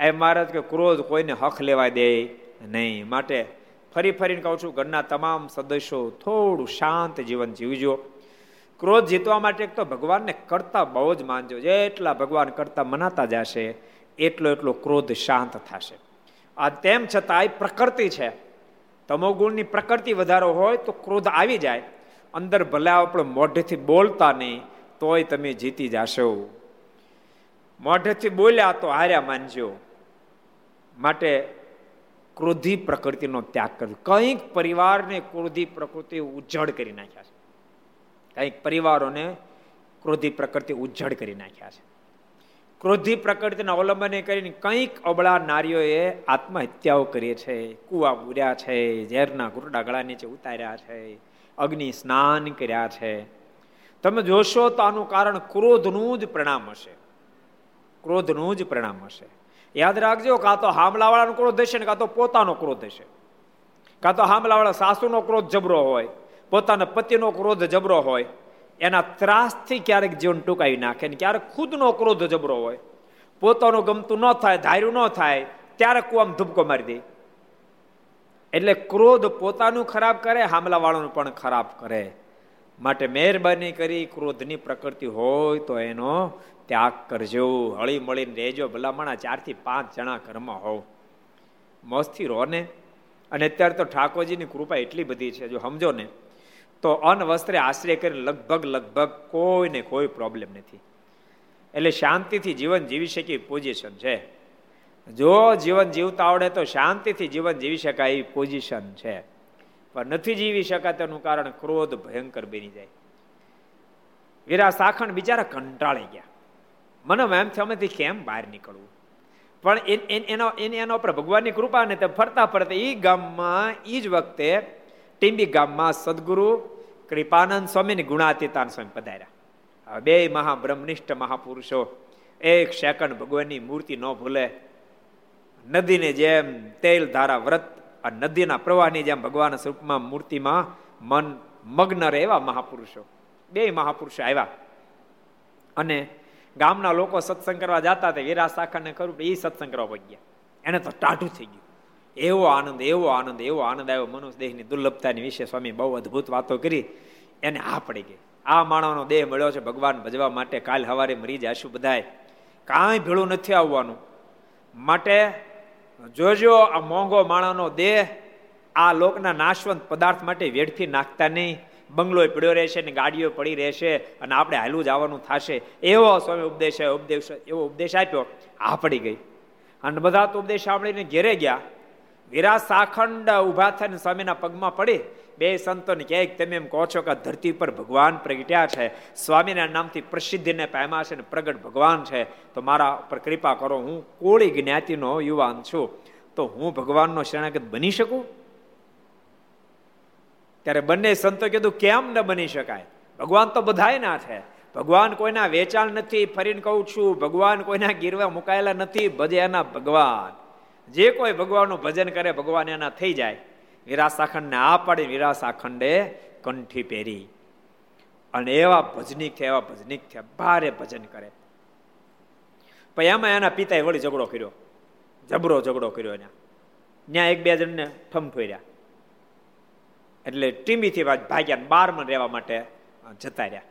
એ મહારાજ કે, ક્રોધ કોઈને હક લેવા દે નહીં. માટે ફરી ફરીને કહું છું, ઘરના તમામ સદસ્યો થોડું શાંત જીવન જીવજો. ક્રોધ જીતવા માટે એક તો ભગવાનને કરતા બહુ જ માનજો. જેટલા ભગવાન કરતા મનાતા જશે, એટલો એટલો ક્રોધ શાંત થશે. આ તેમ છતાંય પ્રકૃતિ છે. તમોગુણની પ્રકૃતિ વધારો હોય તો ક્રોધ આવી જાય. અંદર ભલે આપણે મોઢેથી બોલતા નહીં, તોય તમે જીતી જશો. મોઢેથી બોલ્યા તો હાર્યા માનજો. માટે ક્રોધી પ્રકૃતિનો ત્યાગ કર્યો. કંઈક પરિવારને ક્રોધી પ્રકૃતિ ઉજ્જડ કરી નાખ્યા છે. કંઈક પરિવારોને ક્રોધી પ્રકૃતિ ઉજ્જડ કરી નાખ્યા છે. ક્રોધી પ્રકૃતિના અવલંબને કરીને કંઈક અબળા નારીઓએ આત્મહત્યાઓ કરી છે. કુવા પૂર્યા છે, ઝેરના ઘૂંટડા ગળા નીચે ઉતાર્યા છે, અગ્નિ સ્નાન કર્યા છે. તમે જોશો તો આનું કારણ ક્રોધનું જ પરિણામ હશે. ક્રોધનું જ પરિણામ હશે. યાદ રાખજો કાં તો હામલાવાળાનો ક્રોધ હશે ને કાં તો પોતાનો ક્રોધ હશે. કાં તો હામલાવાળા સાસુનો ક્રોધ જબરો હોય, પોતાના પતિનો ક્રોધ જબરો હોય, એના ત્રાસથી ક્યારેક જીવન ટૂંકાવી નાખે ને ક્યારેક ખુદનો ક્રોધ જબરો હોય. પોતાનું ગમતું ન થાય, ધાર્યું ન થાય, ત્યારે કુવામ ધૂપકો મારી દે. એટલે ક્રોધ પોતાનું ખરાબ કરે, હામલાવાળાનું પણ ખરાબ કરે. માટે મહેરબાની કરી, ક્રોધની પ્રકૃતિ હોય તો એનો ત્યાગ કરજો. હળી મળીને રહેજો. ભલામણા ચારથી પાંચ જણા ઘરમાં હોવ. મોજથી રહો ને. અને અત્યારે તો ઠાકોરજીની કૃપા એટલી બધી છે, જો સમજો ને. તો અન વસ્ત્રે આશ્રય કરીને લગભગ લગભગ કોઈને કોઈ પ્રોબ્લેમ નથી. એટલે શાંતિથી જીવન જીવી શકે પોઝિશન છે. જો જીવન જીવતા આવડે તો શાંતિથી જીવન જીવી શકાય એવી પોઝિશન છે. પણ નથી જીવી શકાતાનું કારણ ક્રોધ, ભયંકર બની જાય. વીરા સાખણ બિચારા કંટાળી ગયા. મને એમ થયું અમેથી કેમ બહાર નીકળવું? પણ એનો, એના ઉપર ભગવાનની કૃપા ને તે ફરતા ફરતા એ ગામમાં એ જ વખતે ટીંબી ગામમાં સદગુરુ કૃપાનંદ સ્વામી ને ગુણાતીતાન સ્વામી પધાર્યા. બે મહાબ્રહ્મનિષ્ઠ મહાપુરુષો, એક સેકન્ડ ભગવાનની મૂર્તિ ન ભૂલે. નદીને જેમ તેલ ધારા વ્રત આ નદીના પ્રવાહની જેમ ભગવાન સ્વરૂપમાં મૂર્તિમાં મન, મગ્ન રહે એવા મહાપુરુષો. બે મહાપુરુષો આવ્યા. અને ગામના લોકો સત્સંગ કરવા જતા હતા. વીરા શાખાને ખરું એ સત્સંગ કરવા પગ્યા એને તો ટાઢું થઈ ગયું. એવો આનંદ એવો આનંદ એવો આનંદ આવ્યો. મનુષ્ય દેહની દુર્લભતાની વિશે સ્વામી બહુ અદભુત વાતો કરી. એને આ પડી ગઈ. આ માણસનો દેહ મળ્યો છે ભગવાન ભજવા માટે. કાલ હવારે મરી જશું બધાય. કાંઈ ભેળું નથી આવવાનું. માટે જોજો, આ મોંઘો માણસનો દેહ આ લોકના નાશવંત પદાર્થ માટે વેડફી નાખતા નહીં. બંગલો પડ્યો રહેશે ને ગાડીઓ પડી રહેશે અને આપણે હાલું જવાનું થશે. એવો સ્વામી ઉપદેશ ઉપદેશ, એવો ઉપદેશ આપ્યો, આ પડી ગઈ. અને બધા તો ઉપદેશ સાંભળીને ઘેરે ગયા. વિરાસ સાખંડ ઊભા થઈને સ્વામીના પગમાં પડી. બે સંતોને ક્યાંક તમે એમ કહો છો કે ધરતી પર ભગવાન પ્રગટ્યા છે સ્વામીના નામથી પ્રસિદ્ધિને પામ્યા છે ને પ્રગટ ભગવાન છે, તો મારા પર કૃપા કરો, હું કોળી જ્ઞાતિનો યુવાન છું. તો હું ભગવાનનો શરણાગત બની શકું? ત્યારે બંને સંતો કીધું, કેમ ન બની શકાય? ભગવાન તો બધાય ના છે. ભગવાન કોઈના વેચાણ નથી, ફરીને કહું છું, ભગવાન કોઈના ગીરવા મુકાયેલા નથી, ભજે એના ભગવાન. જે કોઈ ભગવાનનું ભજન કરે, ભગવાન એના થઈ જાય. વિરાસાખંડને આ પાડી વિરાસાખંડે કંઠી પહેરી. અને એવા ભજનિક થયા, એવા ભજનિક થયા, ભારે ભજન કરે. પછી એમાં એના પિતાએ વળી ઝઘડો કર્યો. જબરો ઝઘડો કર્યો એને. ત્યાં એક બે જણને ઠમઠોર્યા એટલે ટીમીથી ભાગ્યા બારમાં રહેવા માટે જતા રહ્યા.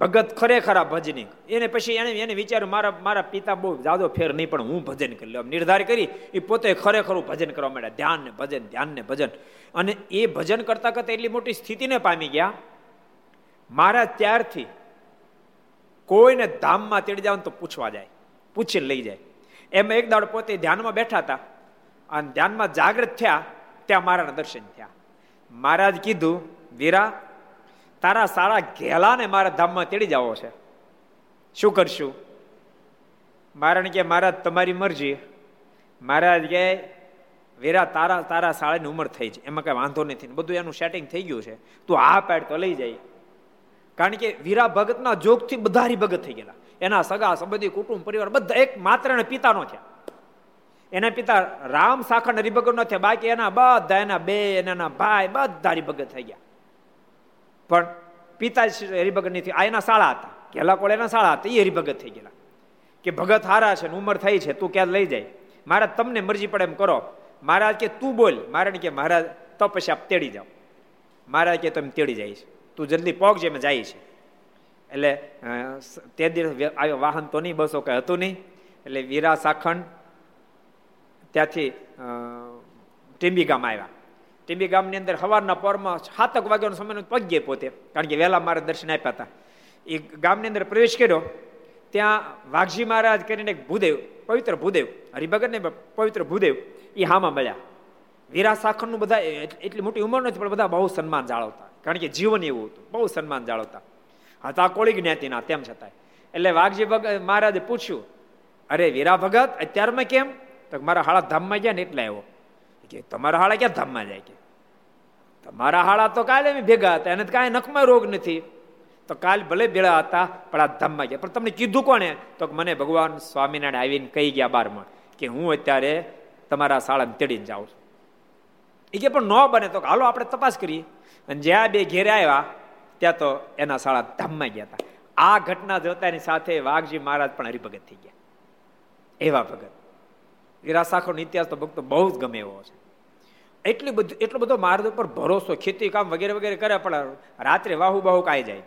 ભગત ખરેખર આ ભજનિક એને પછી એને એને વિચાર્યું, મારા મારા પિતા બહુ જાદો ફેર નહીં, પણ હું ભજન કરી લઉં. નિર્ધાર કરી એ પોતે ખરેખર ભજન કરવા માંડ્યા. ધ્યાન ને ભજન, ધ્યાન ને ભજન. અને એ ભજન કરતા કરતા એટલી મોટી સ્થિતિને પામી ગયા. મારા ત્યારથી કોઈને ધામમાં તેડી જાવ તો પૂછવા જાય પૂછીને લઈ જાય. એમ એક દાડ પોતે ધ્યાનમાં બેઠા હતા. અને ધ્યાનમાં જાગૃત થયા, ત્યાં મારાના દર્શન થયા. મહારાજ કીધું, વીરા તારા સારા ઘેલાને મારા ધામમાં તેડી જવો છે. શું કરશું? મારણ કે મહારાજ તમારી મરજી. મહારાજ કે વીરા તારા તારા શાળાની ઉંમર થઈ છે. એમાં કઈ વાંધો નથી બધું એનું સેટિંગ થઈ ગયું છે. તું આ પેડ તો લઈ જાય. કારણ કે વીરા ભગતના જોગથી બધા ભગત થઈ ગયેલા. એના સગા સંબંધી, કુટુંબ, પરિવાર બધા એક માત્ર પિતાનો થયા એના પિતા રામ સાખર હરિભગત ન થયા બાકી એના બધા એના બે એના ભાઈ બધા હરિભગત થઈ ગયા. પણ પિતા હરિભગત નથી આ એના શાળા હતા. કેલા કોળ એના શાળા હતા એ હરિભગત થઈ ગયેલા. કે ભગત હારા છે ઉંમર થઈ છે, તું ક્યાં લઈ જાય? મહારાજ, તમને મરજી પડે એમ કરો. મહારાજ કે, તું બોલ. મહારાજ કે, મહારાજ, તો પછી આપ તેડી જાઓ. મહારાજ કે તમે તેડી જાય છે. તું જલ્દી પહોંચજે મેં જાય છે. એટલે તે દિવસ વાહન તો નહીં, બસો કઈ હતું નહીં. એટલે વીરા સાખંડ ત્યાંથી ટીંબી ગામ આવ્યા. ટીંબી ગામની અંદર સવારના પોરમાં સાતક વાગ્યાનો સમયનો પગ્યે પોતે કારણ કે વહેલા મારે દર્શન આપ્યા હતા. એ ગામની અંદર પ્રવેશ કર્યો. ત્યાં વાઘજી મહારાજ કરીને એક ભૂદેવ, પવિત્ર ભૂદેવ, હરિભગત ને પવિત્ર ભૂદેવ, એ હામાં મળ્યા. વીરા સાખરનું બધા એટલી મોટી ઉંમર નથી, પણ બધા બહુ સન્માન જાળવતા. કારણ કે જીવન એવું હતું, બહુ સન્માન જાળવતા. હતા કોળી જ્ઞાતિના તેમ છતાંય. એટલે વાઘજી ભગત મહારાજે પૂછ્યું, અરે વીરા ભગત, અત્યારમાં કેમ? તો મારા હાળા ધામમાં ગયા ને એટલે આવ્યો. કે તમારા હાળા ક્યાં ધામમાં જાય કે તમારા હાળા તો કાલે ભેગા હતા, એને કાંઈ નખમાં રોગ નથી. તો કાલ ભલે ભેળા હતા, પણ આ ધામમાં ગયા. પણ તમને કીધું કોને તો મને ભગવાન સ્વામિનારાયણ આવીને કહી ગયા બારમાં કે હું અત્યારે તમારા શાળાને તેડીને જાઉં છું. એ કે પણ ન બને તો હાલો આપણે તપાસ કરીએ. અને જ્યાં બે ઘેરે આવ્યા, ત્યાં તો એના શાળા ધામમાં ગયા હતા. આ ઘટના જોતાની સાથે વાઘજી મહારાજ પણ હરિભગત થઈ ગયા. એવા ભગત. વિરાસાખોનો ઇતિહાસ તો ભક્તો બહુ જ ગમે એવો છે. એટલી બધું, એટલો બધો માર્ગ ઉપર ભરોસો, ખેતી કામ વગેરે વગેરે કરે, પણ રાત્રે વાહુ બાહુ કાંઈ જાય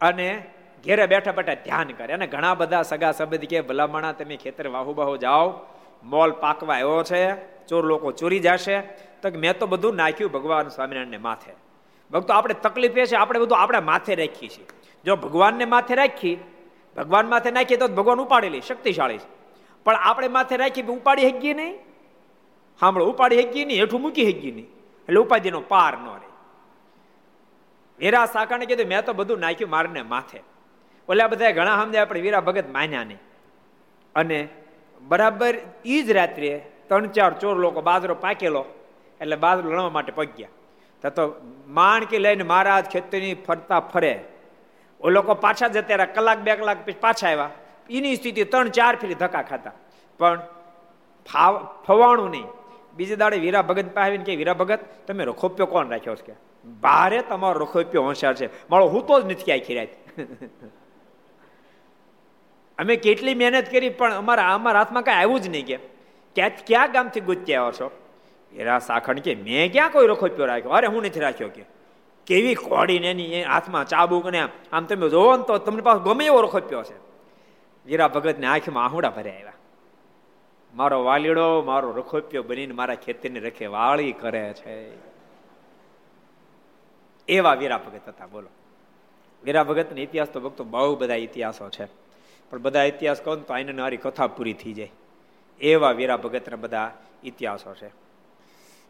અને ઘેરે બેઠા બેઠા ધ્યાન કરે. અને ઘણા બધા સગા સંબંધી કે ભલામણા, તમે ખેતર વાહુ બાહુ જાઓ, મોલ પાકવા આવ્યો છે, ચોર લોકો ચોરી જશે, તો મેં તો બધું નાખ્યું ભગવાન સ્વામિનારાયણને માથે. ભક્તો, આપણે તકલીફ એ છે, આપણે બધું આપણે માથે રાખીએ છીએ. જો ભગવાનને માથે રાખી, ભગવાન માથે નાખીએ તો ભગવાન ઉપાડેલી શક્તિશાળી છે. પણ આપણે માથે રાખી ઉપાડી શકીએ નહીં? સાંભળો ઉપાડી હગીએ નહીં, હેઠું મૂકી હગીએ નહીં. એટલે ઉપાધિનો પાર ન રહે. વીરા સાકાને કીધું, મેં તો બધું નાખ્યું મારને માથે. ઓલા બધા ઘણા સમજાય આપણે વીરા ભગત માન્યા નહીં. અને બરાબર ઈ જ રાત્રે ત્રણ ચાર ચોર લોકો બાજરો પાકેલો, એટલે બાજરો લણવા માટે પગ્યા. તો માણકી લઈને મહારાજ ખેતરની ફરતા ફરે. ઓ લોકો પાછા જતા રહ્યા કલાક બે કલાક પાછા આવ્યા. એની સ્થિતિ ત્રણ ચાર ફેરી ધક્કા ખાતા પણ ફવાણું નહીં. બીજે દાડે વીરા ભગત પાસે કે, વીરા ભગત, તમે રખોપ્યો કોણ રાખ્યો છે? કે, ભારે તમારો રખોપ્યો હોશિયાર છે. મારો હું તો જ નથી ક્યાંય ખીરાય. અમે કેટલી મહેનત કરી, પણ અમારા અમારા હાથમાં કઈ આવ્યું જ નહીં કે. ક્યાં ક્યાં ગામથી ગુજ્યા આવો છો? હીરા સાખણ કે, મેં ક્યાં કોઈ રખોપ્યો રાખ્યો? અરે, હું નથી રાખ્યો કે. કેવી કોડીને એની હાથમાં ચાબુક ને આમ તમે જોવો ને તો તમને પાસે ગમે એવો રખોપ્યો છે. વીરા ભગતને આંખમાં આહુડા ભરે આવ્યા. મારો વાલીડો, મારો રખોપ્યો બનીને મારા ખેતીને રખે, વાળી કરે છે. એવા વીરા ભગત હતા, બોલો. વીરા ભગતની ઇતિહાસ તો ભક્તો બહુ બધા ઇતિહાસો છે. પણ બધા ઇતિહાસ કહો તો આઈને મારી કથા પૂરી થઈ જાય. એવા વીરા ભગતના બધા ઇતિહાસો છે.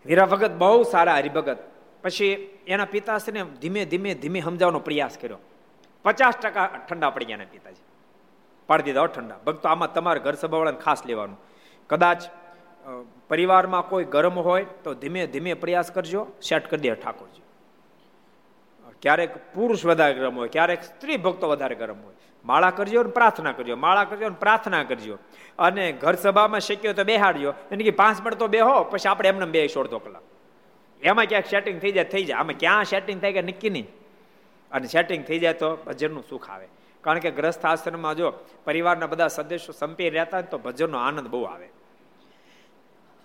વીરા ભગત બહુ સારા હરિભગત. પછી એના પિતાશ્રીને ધીમે ધીમે ધીમે સમજાવવાનો પ્રયાસ કર્યો. પચાસ ટકા ઠંડા પડી ગયા પિતાજી. પાડી દીધા ઠંડા. ભક્તો, આમાં તમારે ઘર સભાવાળાને ખાસ લેવાનું. કદાચ પરિવારમાં કોઈ ગરમ હોય તો ધીમે ધીમે પ્રયાસ કરજો, સેટ કરી દે ઠાકોરજી. ક્યારેક પુરુષ વધારે ગરમ હોય, ક્યારેક સ્ત્રી ભક્તો વધારે ગરમ હોય. માળા કરજો ને પ્રાર્થના કરજો, માળા કરજો ને પ્રાર્થના કરજો. અને ઘર સભામાં શક્યો તો બેહાડજો, એને કે પાંચ મિનિટ તો બેહો પછી આપણે એમને બે છોડતો કલાક. એમાં ક્યાંક સેટિંગ થઈ જાય થઈ જાય. આમાં ક્યાં સેટિંગ થાય કે નક્કી નહીં. અને સેટિંગ થઈ જાય તો ભજનનું સુખ આવે. કારણ કે ગ્રસ્થ આશ્રમમાં જો પરિવારના બધા સદસ્યો સંપી રહેતા તો ભજનનો આનંદ બહુ આવે.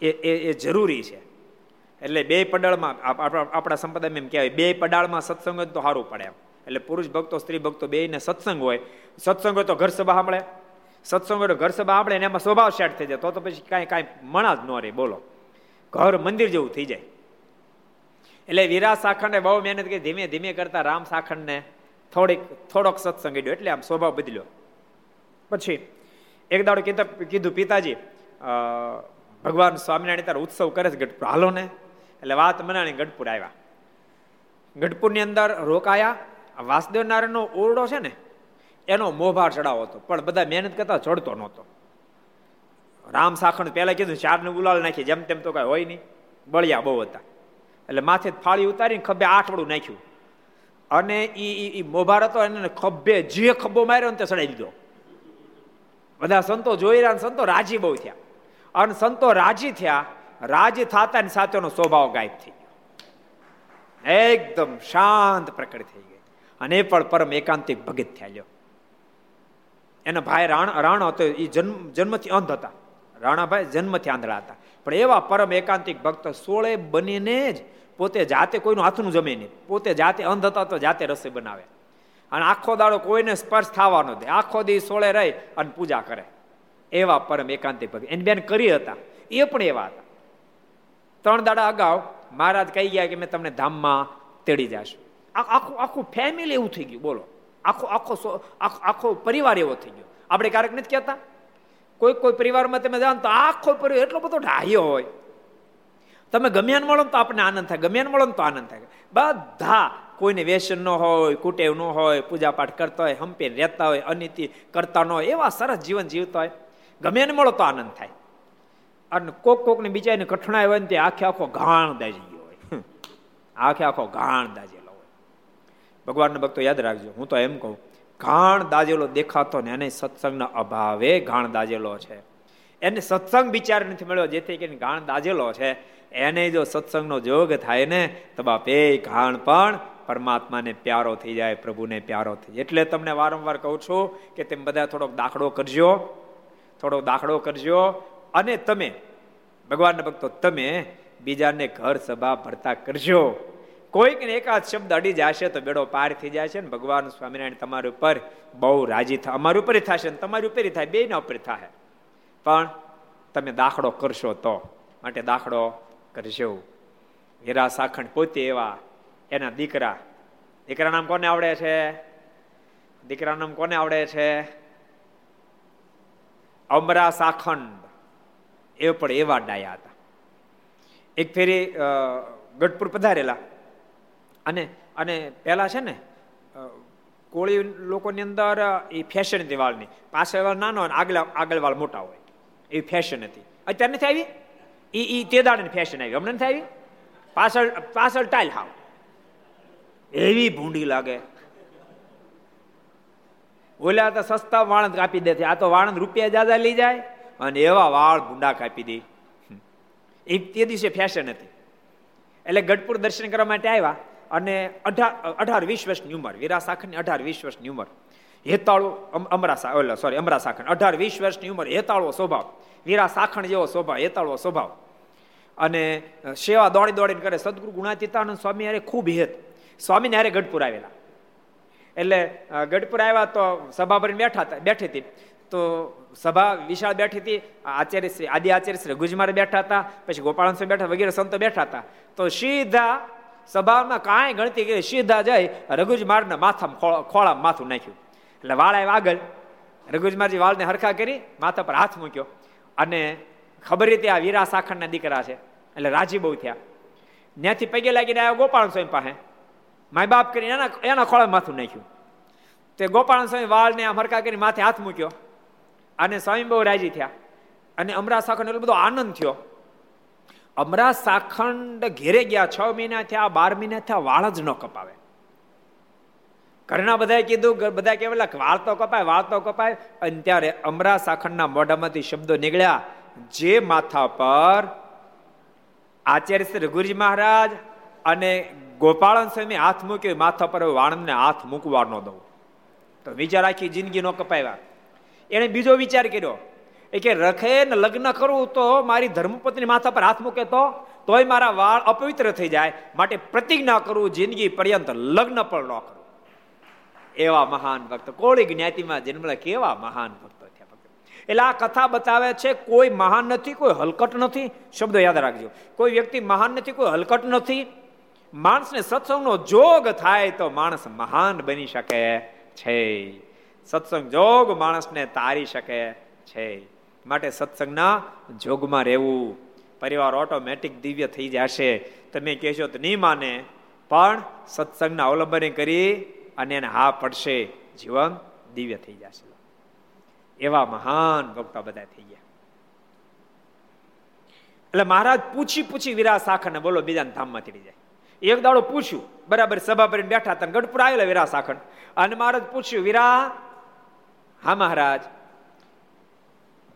એ એ જરૂરી છે. એટલે બે પડાળમાં આપણા સંપ્રદાયમાં એમ કહેવાય, બે પડાળમાં સત્સંગ તો સારું પડે એટલે પુરુષ ભક્તો, સ્ત્રી ભક્તો બે ને સત્સંગ હોય સત્સંગ હોય તો ઘર સભા સાંભળે. સત્સંગ હોય તો ઘર સભા સાંભળે એમાં સ્વભાવ સેટ થઈ જાય. તો તો પછી કાંઈ કાંઈ મણા જ ન રહે, બોલો. ઘર મંદિર જેવું થઈ જાય. એટલે વીરા સાખંડે બહુ મહેનત કરી, ધીમે ધીમે કરતા રામ સાખંડને થોડીક, થોડોક સત્સંગ ગયો એટલે આમ સ્વભાવ બદલ્યો. પછી, એક દાડો કીધું પિતાજી ભગવાન સ્વામિનારાયણ તાર ઉત્સવ કરે છે ગઢપુર. હાલો ને. એટલે વાત મનાણી ગઢપુર આવ્યા. ગઢપુરની અંદર રોકાયા. વાસુદેવ નારાયણનો ઓરડો છે ને, એનો મોભાર ચડાવો હતો. પણ બધા મહેનત કરતા ચડતો નહોતો. રામ સાખણ પહેલા કીધું, ચારને ઉલાળ નાખી. જેમ તેમ તો કઈ હોય નહીં. બળિયા બહુ હતા. એટલે માથે ફાળી ઉતારીને ખભે આઠવડું નાખ્યું. અને એ મોભાર હતો, એને ખભે જે ખભો માર્યો ને તે ચડાવી દીધો. બધા સંતો જોઈ રહ્યા સંતો રાજી બહુ થયા. અને સંતો રાજી થયા. રાજી થતાની સાથેનો સ્વભાવ ગાયબ થઈ ગયો. એકદમ શાંત પ્રકટ થઈ ગઈ. અને એ પણ પરમ એકાંતિક ભગત થયા એના ભાઈ રાણ રાણ હતો, એ જન્મ, જન્મથી અંધ હતા. રાણાભાઈ જન્મથી આંધળા હતા. પણ એવા પરમ એકાંતિક ભક્ત સોળે બનીને જ પોતે જાતે કોઈનું હાથનું જમે નહીં. પોતે જાતે અંધ હતા તો જાતે રસોઈ બનાવે. અને આખો દાડો કોઈને સ્પર્શ થવાનો દે. આખો દી સોળે રહી અને પૂજા કરે. એવા પરમ એકાંતિ ભક્ત. એની બેન કરી હતા. એ પણ એવા હતા. ત્રણ દાડા અગાઉ મહારાજ કહી ગયા કે મેં તમને ધામમાં તેડી જશું. આખું આખું ફેમિલી એવું થઈ ગયું. બોલો. આખો આખો આખો પરિવાર એવો થઈ ગયો. આપણે ક્યારેક નથી કહેતા? કોઈ કોઈ પરિવારમાં તમે જાઓ તો આખો પરિવાર એટલો બધો ઢાહ્યો હોય. તમે ગમ્યાન મળો તો આપણને આનંદ થાય. ગમ્યાન મળો તો આનંદ થાય. બધા કોઈને વ્યસન ન હોય, કુટેવ ન હોય પૂજા પાઠ કરતા હોય હંપી રહેતા હોય, અનિતિ કરતા ન હોય, એવા સરસ જીવન જીવતા હોય. ગમે એને મળો તો આનંદ થાય. અને કોક કોક ને બીજા કઠણાઈ હોય ને તે આખે આખો ઘાણ દાજી ગયો હોય. આખે આખો ઘાણ દાજેલો હોય. ભગવાનના ભક્તો યાદ રાખજો હું તો એમ કહું ઘાણ દાજેલો દેખાતો ને એને સત્સંગના અભાવે ઘાણ દાજેલો છે. એને સત્સંગ વિચાર નથી મળ્યો જેથી કરીને ઘાણ દાજેલો છે. એને જો સત્સંગનો જોગ થાય ને તો બાપ એ ઘાણ પણ પરમાત્માને પ્યારો થઈ જાય પ્રભુને પ્યારો થઈ જાય. એટલે તમને વારંવાર કહું છું કે તેમ બધા થોડોક દાખલો કરજો. થોડો દાખલો કરજો. અને તમે, ભગવાનના ભક્તો, તમે બીજાને ઘર સભા ભરતા કરજો. કોઈકને એકાદ શબ્દ અડી જશે તો બેડો પાર થઈ છે ને ભગવાન સ્વામિનારાયણ તમારી ઉપર બહુ રાજી થાય અમારી ઉપર થશે ને તમારી ઉપર થાય બે ના ઉપર થાય પણ તમે દાખલો કરશો તો માટે દાખલો કરજો. હીરા સાખણ પોતે એવા, એના દીકરા દીકરા નામ કોને આવડે છે? દીકરા નામ કોને આવડે છે? અમરા સાખંડ એ પણ એવા ડાયા હતા. એક ફેરી ગઢપુર પધારેલા. અને અને પહેલાં છે ને કોળી લોકોની અંદર એ ફેશન હતી વાળની પાછળ વાળ નાનો અને આગળ આગળ વાળ મોટા હોય. એ ફેશન હતી. અત્યારે નથી આવી? એ એ તે દાડે ફેશન આવી. હમણાં નથી આવી? પાછળ પાછળ ટાઈલ હાવ. એવી ભૂંડી લાગે. ઓલા તો સસ્તા વાણંદ કાપી દે આ તો વાણંદ રૂપિયા જાજા લઈ જાય અને એવા વાળ ભૂંડા કાપી દે. એ તે દિવસે ફેશન હતી. એટલે ગઢપુર દર્શન કરવા માટે આવ્યા અને અઢાર અઢાર, વીસ વર્ષની ઉંમર વીરા સાખરની અઢાર, વીસ વર્ષની ઉંમર. હેતાળો અમરા ઓલો સોરી અમરા સાખણ અઢાર, વીસ વર્ષની ઉંમર, હેતાળો સ્વભાવ. વીરા સાખણ જેવો સ્વભાવ, હેતાળો સ્વભાવ. અને સેવા દોડી દોડીને કરે. સદગુરુ ગુણાતીતાનંદ સ્વામી અરે ખૂબ હેત. સ્વામીને અરે ગઢપુર આવેલા. એટલે ગઢપુર આવ્યા તો સભા ભરીને બેઠા હતા બેઠી હતી તો સભા વિશાળ બેઠી હતી આચાર્ય શ્રી, આદિ આચાર્ય શ્રી ગુજમાર બેઠા હતા પછી ગોપાલ બેઠા, વગેરે સંતો બેઠા હતા તો સીધા સભામાં કાંઈ ગણતી કરી, સીધા જઈ રઘુજમારના માથામાં ખોળા માથું નાખ્યું. એટલે વાળ આવ્યા આગળ, રઘુજમારજી વાળને હરખા કરી, માથા પર હાથ મૂક્યો. અને ખબર રીતે આ વીરા સાખણના દીકરા છે. એટલે રાજી બહુ થયા. ત્યાંથી પગે લાગીને આવ્યો ગોપાલ સ્વામી પાસે. માય બાપ કરીને એના એના ખોળા માથું નાખ્યું. તે ગોપાલ સ્વામી વાળને આમ હરખા કરી માથે હાથ મૂક્યો અને સ્વામી બહુ રાજી થયા. અને અમરા સાખંડ એટલો બધો આનંદ થયો. અમરા સાખંડ ઘેરે ગયા, છ મહિના થયા, બાર મહિના થયા, વાળ જ ન કપાવે. ઘરના બધાએ કીધું બધા કેવા વાળ તો કપાય, વાળ તો કપાય. અને ત્યારે અમરા સાખંડના મોઢામાંથી શબ્દો નીકળ્યા, જે માથા પર આચાર્ય શ્રી રઘુજી મહારાજ અને ગોપાળન સ્વામી હાથ મૂક્યો માથા પર વાણંદને હાથ મૂકવા ન દઉં. તો વિચાર આખી જિંદગી નો કપાવ્યા. એને બીજો વિચાર કર્યો, એ કે રખે ને લગ્ન કરવું તો મારી ધર્મપત્ની માથા પર હાથ મૂકે તો, તોય મારા વાળ અપવિત્ર થઈ જાય, માટે પ્રતિજ્ઞા કરવું જિંદગી પર્યંત લગ્ન પણ ન કરું. એવા મહાન ભક્ત. કોળી જ્ઞાતિમાં જન્મેલા કેવા મહાન ભક્તો થયા ભક્ત. એટલે આ કથા બતાવે છે, કોઈ મહાન નથી, કોઈ હલકટ નથી. શબ્દો યાદ રાખજો. કોઈ વ્યક્તિ મહાન નથી, કોઈ હલકટ નથી. માણસને સત્સંગનો જોગ થાય તો માણસ મહાન બની શકે છે. સત્સંગ જોગ માણસને તારી શકે છે. માટે સત્સંગના જોગમાં રહેવું. પરિવાર ઓટોમેટિક દિવ્ય થઈ જશે. તમે કહેશો તો નહીં માને, પણ સત્સંગના અવલંબન કરી અને એને હા પડશે. જીવન દિવ્ય થઈ જશે. એવા મહાન ભક્તો બધા થઈ ગયા. એટલે મહારાજ પૂછી પૂછી વિરા શાખંડ બોલો, બીજાને ધામમાં ચડી જાય. એક દાડો પૂછ્યું, બરાબર, સભા ભરીને બેઠા હતા ગઢપુર આવેલા વીરા શાખંડ અને મહારાજ પૂછ્યું, વિરા, હા મહારાજ,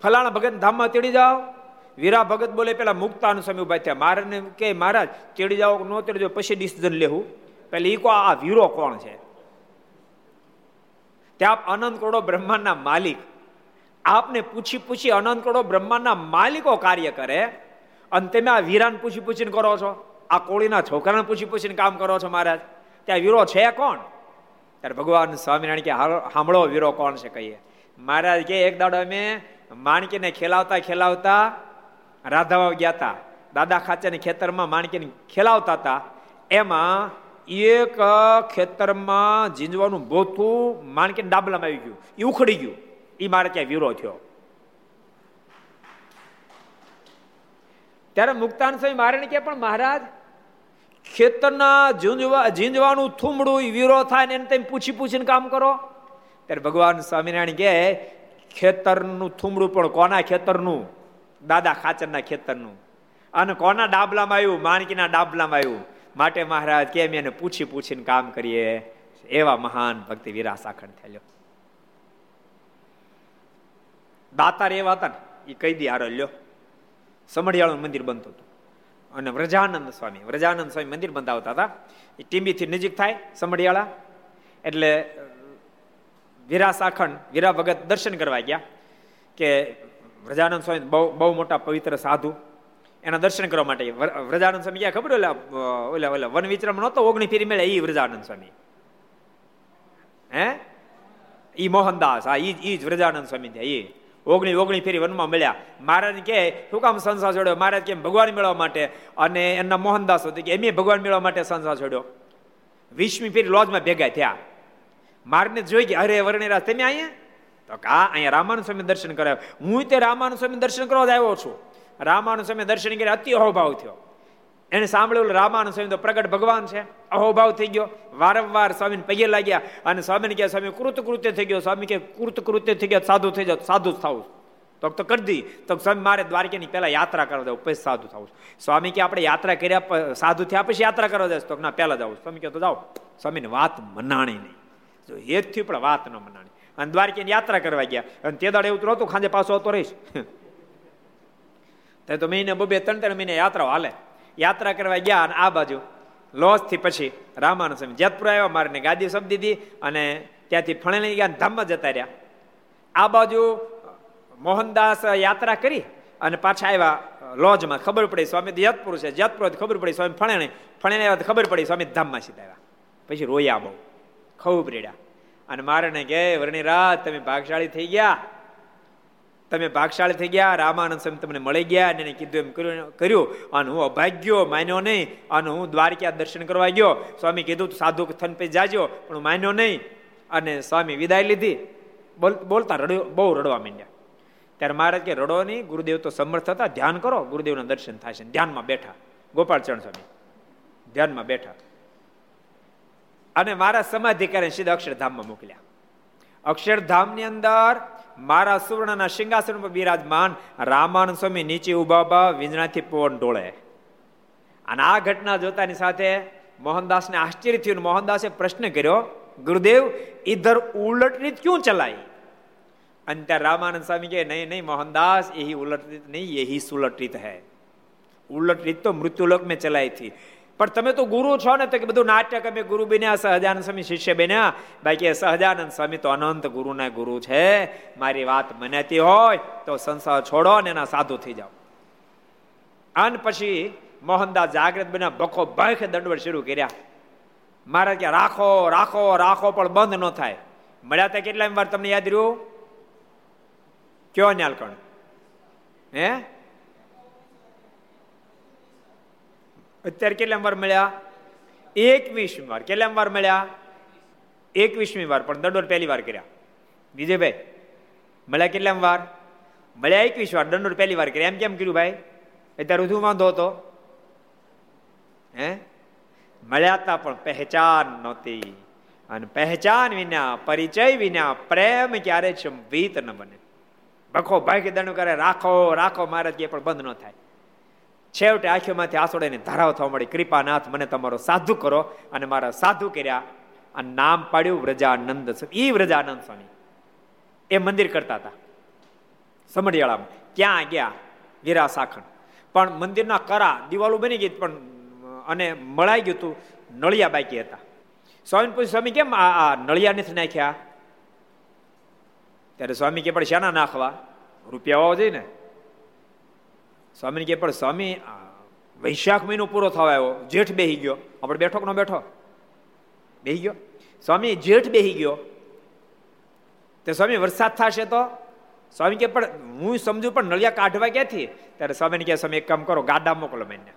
ફલાણા ભગત ધામમાં તેડી જાઓ? વીરા ભગત બોલે, પેલા મુક્તાનું સમય ઊભા થયા. મારે કે મહારાજ, તેડી જાઓ, ન તેડી જાઓ, પછી ડિસિઝન લેવું. પેલા ઈ કો આ વીરો કોણ છે? ત્યાં અનંત કરોડો બ્રહ્માંડના માલિક. આપને પૂછી પૂછી અનંત કરોડો બ્રહ્માંડના માલિકો કાર્ય કરે. અને તમે આ વીરાન પૂછી પૂછીને કરો છો. આ કોળીના છોકરાને પૂછી પૂછીને કામ કરો છો મહારાજ? ત્યાં વીરો છે કોણ? ત્યારે ભગવાન સ્વામિનારાયણ કે સાંભળો વીરો કોણ છે? કહીએ. મહારાજ કે, એક દાડો અમે માણકીને ખેલાવતા ખેલાવતા રાધાવા ગયા હતા દાદા ખાચાની ખેતરમાં માણકીને ખેલાવતા હતા એમાં એક ખેતરમાં ઝીંજવાનું બોથું માણકીને ડાબલામાં આવી ગયું. એ ઉખડી ગયું. એ મારે ત્યાં વીરો થયો. ત્યારે મુક્તાન સ્વામી મારે કે, પણ મહારાજ ખેતરના ઝીંજવા ઝીંજવાનું થુમડું વીરો થાય ને એને તમે પૂછી પૂછીને કામ કરો. ત્યારે ભગવાન સ્વામિનારાયણ કહે, ખેતરનું થુમડું પણ કોના ખેતરનું? દાદા ખાચરના ખેતરનું. અને કોના ડાબલામાં આવ્યું? માણકીના ડાબલામાં આવ્યું. માટે મહારાજ કેમ એને પૂછી પૂછીને કામ કરીએ. એવા મહાન ભક્તિ વિરાસ આખંડ થયેલો. દાતાર એવા હતા ને એ કહી દી હારો લ્યો. સમઢિયાળું મંદિર બનતું હતું. અને વ્રજાનંદ સ્વામી. વ્રજાનંદ સ્વામી મંદિર બંધાવતા હતા. એ ટીંબીથી નજીક થાય સમઢિયાળા એટલે વીરા સાખંડ વીરા ભગત દર્શન કરવા ગયા કે વ્રજાનંદ સ્વામી બહુ બહુ મોટા પવિત્ર સાધુ. એના દર્શન કરવા માટે વ્રજાનંદ સ્વામી ગયા. ખબર ઓલા ઓલા ઓલા વન વિચરમ નહોતો? ઓગણી ફેરી મળે એ વ્રજાનંદ સ્વામી. હે? ઈ મોહનદાસ. હા, ઈ જ વ્રજાનંદ સ્વામી થયા એ ઓગણી ઓગણી ફેરી વનમાં મળ્યા. મહારાજ કે શું કામ સંસાર છોડ્યો. મહારાજ કેમ ભગવાન મેળવવા માટે. અને એમના મોહનદાસ હતો કે એમ ભગવાન મેળવવા માટે સંસાર છોડ્યો. વીસમી ફેરી લોજમાં ભેગા થયા. મારને જોઈ કે, અરે, વર્ણિરાજ, તમે અહીંયા? તો કા અહીંયા રામાનુ સ્વામી દર્શન કરાવ્યો. હું તે રામાનુ સ્વામી દર્શન કરવા જ આવ્યો છું. રામાનુ સ્વામી દર્શન કરી અતિ અહોભાવ થયો. એને સાંભળ્યું રામાનુ સ્વામી તો પ્રગટ ભગવાન છે. અહોભાવ થઈ ગયો. વારંવાર સ્વામીને પગે લાગ્યા અને સ્વામીને કહે સ્વામી કૃત કૃત્ય થઈ ગયો. સ્વામી કે કૃત કૃત્ય થઈ ગયા, સાધુ થઈ જાવ સાધુ થવું તો તો કરી દી. તો સ્વામી, મારે દ્વારકાની પહેલા યાત્રા કરવા દઉં પછી સાધુ થવું સ્વામી કે આપણે યાત્રા કર્યા સાધુ થયા પછી યાત્રા કરવા જાય તો ના, પહેલાં જાવ સ્વામી કે તો જાઓ. સ્વામીને વાત મનાણી નહીં. જો હેતથી પણ વાત ન મનાણી. અને દ્વારકાની યાત્રા કરવા ગયા. અને તે દાડે એવું હતું ખાંજે પાછો હતો રહીશ. તો મહિને બબે ત્રણ ત્રણ મહિને યાત્રા હાલે. યાત્રા કરવા ગયા અને આ બાજુ લોસથી પછી રામાનુ સ્વામી જેતપુર આવ્યા, મારીને ગાદી શબ્દ દીધી અને ત્યાંથી ફણેલી ગયા ધામમાં જતા રહ્યા. આ બાજુ મોહનદાસ યાત્રા કરી અને પાછા આવ્યા લોજમાં. ખબર પડી સ્વામી જેતપુર છે. જેતપુર ખબર પડી સ્વામી ફણેણે આવ્યા ખબર પડી સ્વામી ધામમાં સીધા આવ્યા. પછી રોયા બહુ. ખૂબ રેડ્યા. અને મારે કે વર્ણિરાજ તમે ભાગશાળી થઈ ગયા. તમે ભાગશાળી થઈ ગયા, રામાનંદ સ્વામી તમને મળી ગયા અને એને કીધું એમ કર્યું કર્યું. અને હું અભાગ્યો, માન્યો નહીં. અને હું દ્વારકા દર્શન કરવા ગયો. સ્વામી કીધું સાધુ થન પે જાજો. પણ હું માન્યો નહીં. અને સ્વામી વિદાય લીધી. બોલતા રડ્યો, બહુ રડવા માંડ્યા. ત્યારે મહારાજ કે, રડો નહીં. ગુરુદેવ તો સમર્થ હતા. ધ્યાન કરો. ગુરુદેવના દર્શન થાય છે ધ્યાનમાં બેઠા. ગોપાલચરણ સ્વામી, ધ્યાનમાં બેઠા. અને મારા સમાધિ સીધા અક્ષરધામમાં મોકલ્યા. અક્ષરધામની અંદર મારા સુવર્ણના સિંહાસન પર બિરાજમાન રામાનંદ સ્વામી નીચે ઊભા ઊભા વીંજણાથી પવન ડોળે અને આ ઘટના જોતાની સાથે મોહનદાસને આશ્ચર્ય થયું મોહનદાસે પ્રશ્ન કર્યો, ગુરુદેવ ઈધર ઉલટ રીત ક્યું ચલાય અને ત્યાં રામાનંદ સ્વામી કહે, નહીં નહીં, મોહનદાસ એ ઉલટ રીત નહીં એ સુલટ રીત હૈ. ઉલટ રીત તો મૃત્યુલોક મેં ચલાઈ થી પણ તમે તો ગુરુ છો ને, તો કે બધું નાટક અમે ગુરુ બન્યા, સહજાનંદ સ્વામી શિષ્ય બન્યા. બાકી સહજાનંદ સ્વામી તો અનંત ગુરુના ગુરુ છે. મારી વાત મનાતી હોય તો સંસાર છોડો ને એના સાધુ થઈ જાઓ. અને પછી મોહનદાસ જાગૃત બન્યા બખો ભખ દંડવડ શરૂ કર્યા. મારા કે રાખો રાખો રાખો, પણ બંધ ન થાય. મળ્યા ત્યાં કેટલા વાર તમને યાદ રહ્યું? કયો ન્યાલકણ હે? અત્યારે કેટલા વાર મળ્યા? એકવીસમી વાર કેટલા વાર મળ્યા? એકવીસમી વાર પણ દંડોર પહેલી વાર કર્યા. વિજયભાઈ, મળ્યા કેટલા વાર મળ્યા એકવીસ વાર દંડોર પહેલી વાર કર્યા. એમ કેમ કર્યું ભાઈ? અત્યારે શું વાંધો હતો? હે? મળ્યા હતા પણ પહેચાન નહોતી. અને પહેચાન વિના, પરિચય વિના, પ્રેમ ક્યારે સંવિત ન બને. ભખો ભાઈ દંડ કરે, રાખો રાખો મહારાજ કે પણ બંધ ન થાય. છેવટે આંખોમાંથી આસોડાની ધારાઓ થવા મળી. કૃપાનાથ, મને તમારો સાધુ કરો અને મારા સાધુ કર્યા. આ નામ પાડ્યું વ્રજાનંદ એ વ્રજાનંદ સ્વામી. એ મંદિર કરતા હતા. સમઢિયાળામાં. ક્યાં ગયા? વીરા સાખણ પણ મંદિરના કરા, દિવાલો બની ગઈ પણ, અને મળાઈ ગયું હતું નળિયા બાકી હતા. સ્વામી પૂછ્યું, સ્વામી, કેમ આ નળિયા નથી નાખ્યા? ત્યારે સ્વામી કે, પણ શાના નાખવા? રૂપિયા હોવા જોઈએ ને. સ્વામીને કહે, પણ સ્વામી વૈશાખ મહિનો પૂરો થવા આવ્યો. જેઠ બેહી ગયો. આપણે બેઠો કે ન બેઠો. બેહી ગયો. સ્વામી, જેઠ બેહી ગયો. તે સ્વામી, વરસાદ થશે તો? સ્વામી કે પણ હું સમજુ, પણ નળિયા કાઢવા ક્યાંથી? ત્યારે સ્વામીને કહે, સ્વામી, એક કામ કરો, ગાડા મોકલો મને.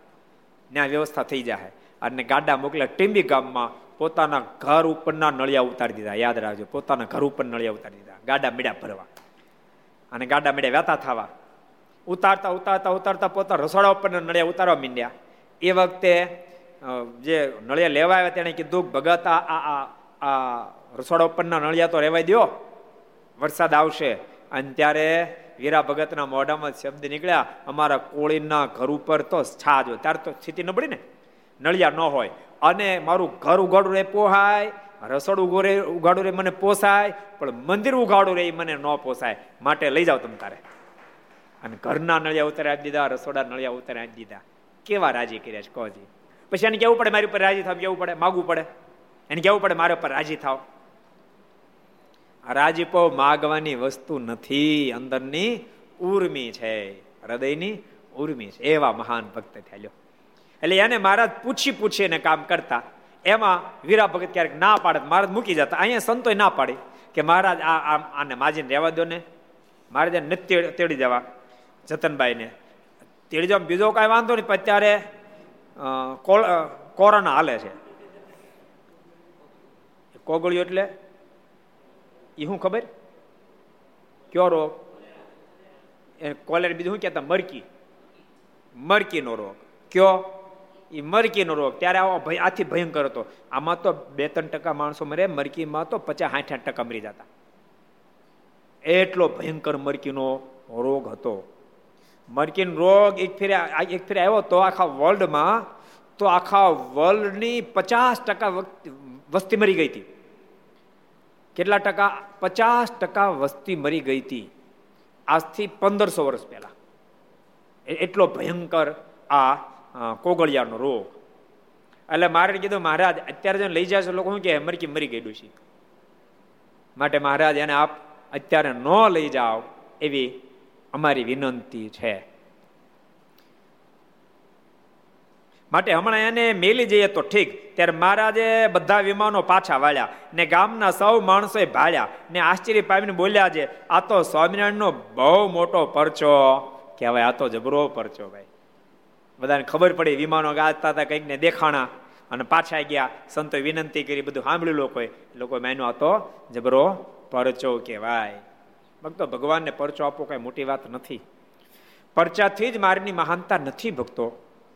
ત્યાં વ્યવસ્થા થઈ જાય અને ગાડા મોકલ્યા. ટીંબી ગામમાં પોતાના ઘર ઉપરના નળિયા ઉતારી દીધા. યાદ રાખજો, પોતાના ઘર ઉપર નળિયા ઉતારી દીધા. ગાડા મેળ્યા ભરવા. અને ગાડા મેળ્યા વ્યાતા થવા. ઉતારતા ઉતારતા ઉતારતા પોતા રસોડા ઉપર નળિયા ઉતારવા માંડ્યા. એ વખતે જે નળિયા લેવા આવ્યા તેણે કીધું, ભગત, આ આ રસોડા ઉપરના નળિયા તો રહેવાય દો વરસાદ આવશે. અને ત્યારે વીરા ભગતના મોઢામાં શબ્દ નીકળ્યા, અમારા કોળીના ઘર ઉપર તો છાજ ત્યારે તો સ્થિતિ નબળી ને. નળિયા ન હોય. અને મારું ઘર ઉગાડું રે, પોહાય. રસોડું ઉગો ઉઘાડું રે, મને પોસાય. પણ મંદિર ઉગાડું રે મને ન પોસાય. માટે લઈ જાઓ તમે તારે. અને ઘરના નળિયા ઉતારે આપી દીધા, રસોડા નળિયા ઉતારે આપી દીધા. કેવા રાજી કર્યા છે કોજી પછી એને કેવું પડે મારી ઉપર રાજી થાવ, કેવું પડે? માગવું પડે. એને કેવું પડે? મારા ઉપર રાજી થાવ. રાજીપો માગવાની વસ્તુ નથી, અંદરની ઉર્મી છે, હૃદયની ઉર્મી છે. એવા મહાન ભક્ત થયેલો એટલે એને મહારાજ પૂછી પૂછીને કામ કરતા. એમાં વીરા ભગત ક્યારેક ના પાડે મહારાજ મૂકી જતા. અહીંયા સંતોય ના પાડી કે મહારાજ, આ આને માજીને રહેવા દો ને. મહારાજ નથી તેડી જવા જતનભાઈને. તેડી બીજો કાંઈ વાંધો નહીં અત્યારે કોરોના હાલે છે. કોગળિયું એટલે? એ શું ખબર? કયો રોગ? એ કોલેર બીજું શું કહેતા? મરકી. મરકીનો રોગ. કયો? એ મરકીનો રોગ. ત્યારે આવો ભય, આથી ભયંકર હતો. આમાં તો બે ત્રણ ટકા માણસો મરે, મરકીમાં તો પચાસ, સાઠ, આઠ ટકા મરી જતા. એટલો ભયંકર મરકીનો રોગ હતો. મરકીન રોગ એક ફેરે એક ફેરે આવ્યો તો આખા વર્લ્ડમાં તો આખા વર્લ્ડની પચાસ ટકા વસ્તી મરી ગઈ હતી. કેટલા ટકા? પચાસ ટકા વસ્તી મરી ગઈ હતી. આજથી પંદરસો વર્ષ પહેલા. એટલો ભયંકર આ કોગળિયાનો રોગ. એટલે મારે કીધું, મહારાજ, અત્યારે જો લઈ જાય લોકો, શું કે મરકી મરી ગયેલું છે માટે મહારાજ, એને આપ અત્યારે ન લઈ જાઓ એવી અમારી વિનંતી છે. માટે હમણાં એને મેલી જઈએ તો ઠીક. ત્યારે મહારાજે બધા વિમાનો પાછા વાળ્યા ને ગામના સૌ માણસોએ ભાળ્યા ને આશ્ચર્ય પામીને બોલ્યા છે, આ તો સ્વામિનારાયણનો બહુ મોટો પરચો. કહેવાય આ તો જબરો પરચો ભાઈ. બધાને ખબર પડી વિમાનો ગાજતા હતા કંઈક ને દેખાણા. અને પાછા ગયા, સંતોએ વિનંતી કરી, બધું સાંભળ્યું લોકોએ. લોકો માન્યો, આ તો જબરો પરચો કહેવાય. ભક્તો, ભગવાનને પરચો આપવો કઈ મોટી વાત નથી. પરચાથી જ મારની મહાનતા નથી ભક્તો.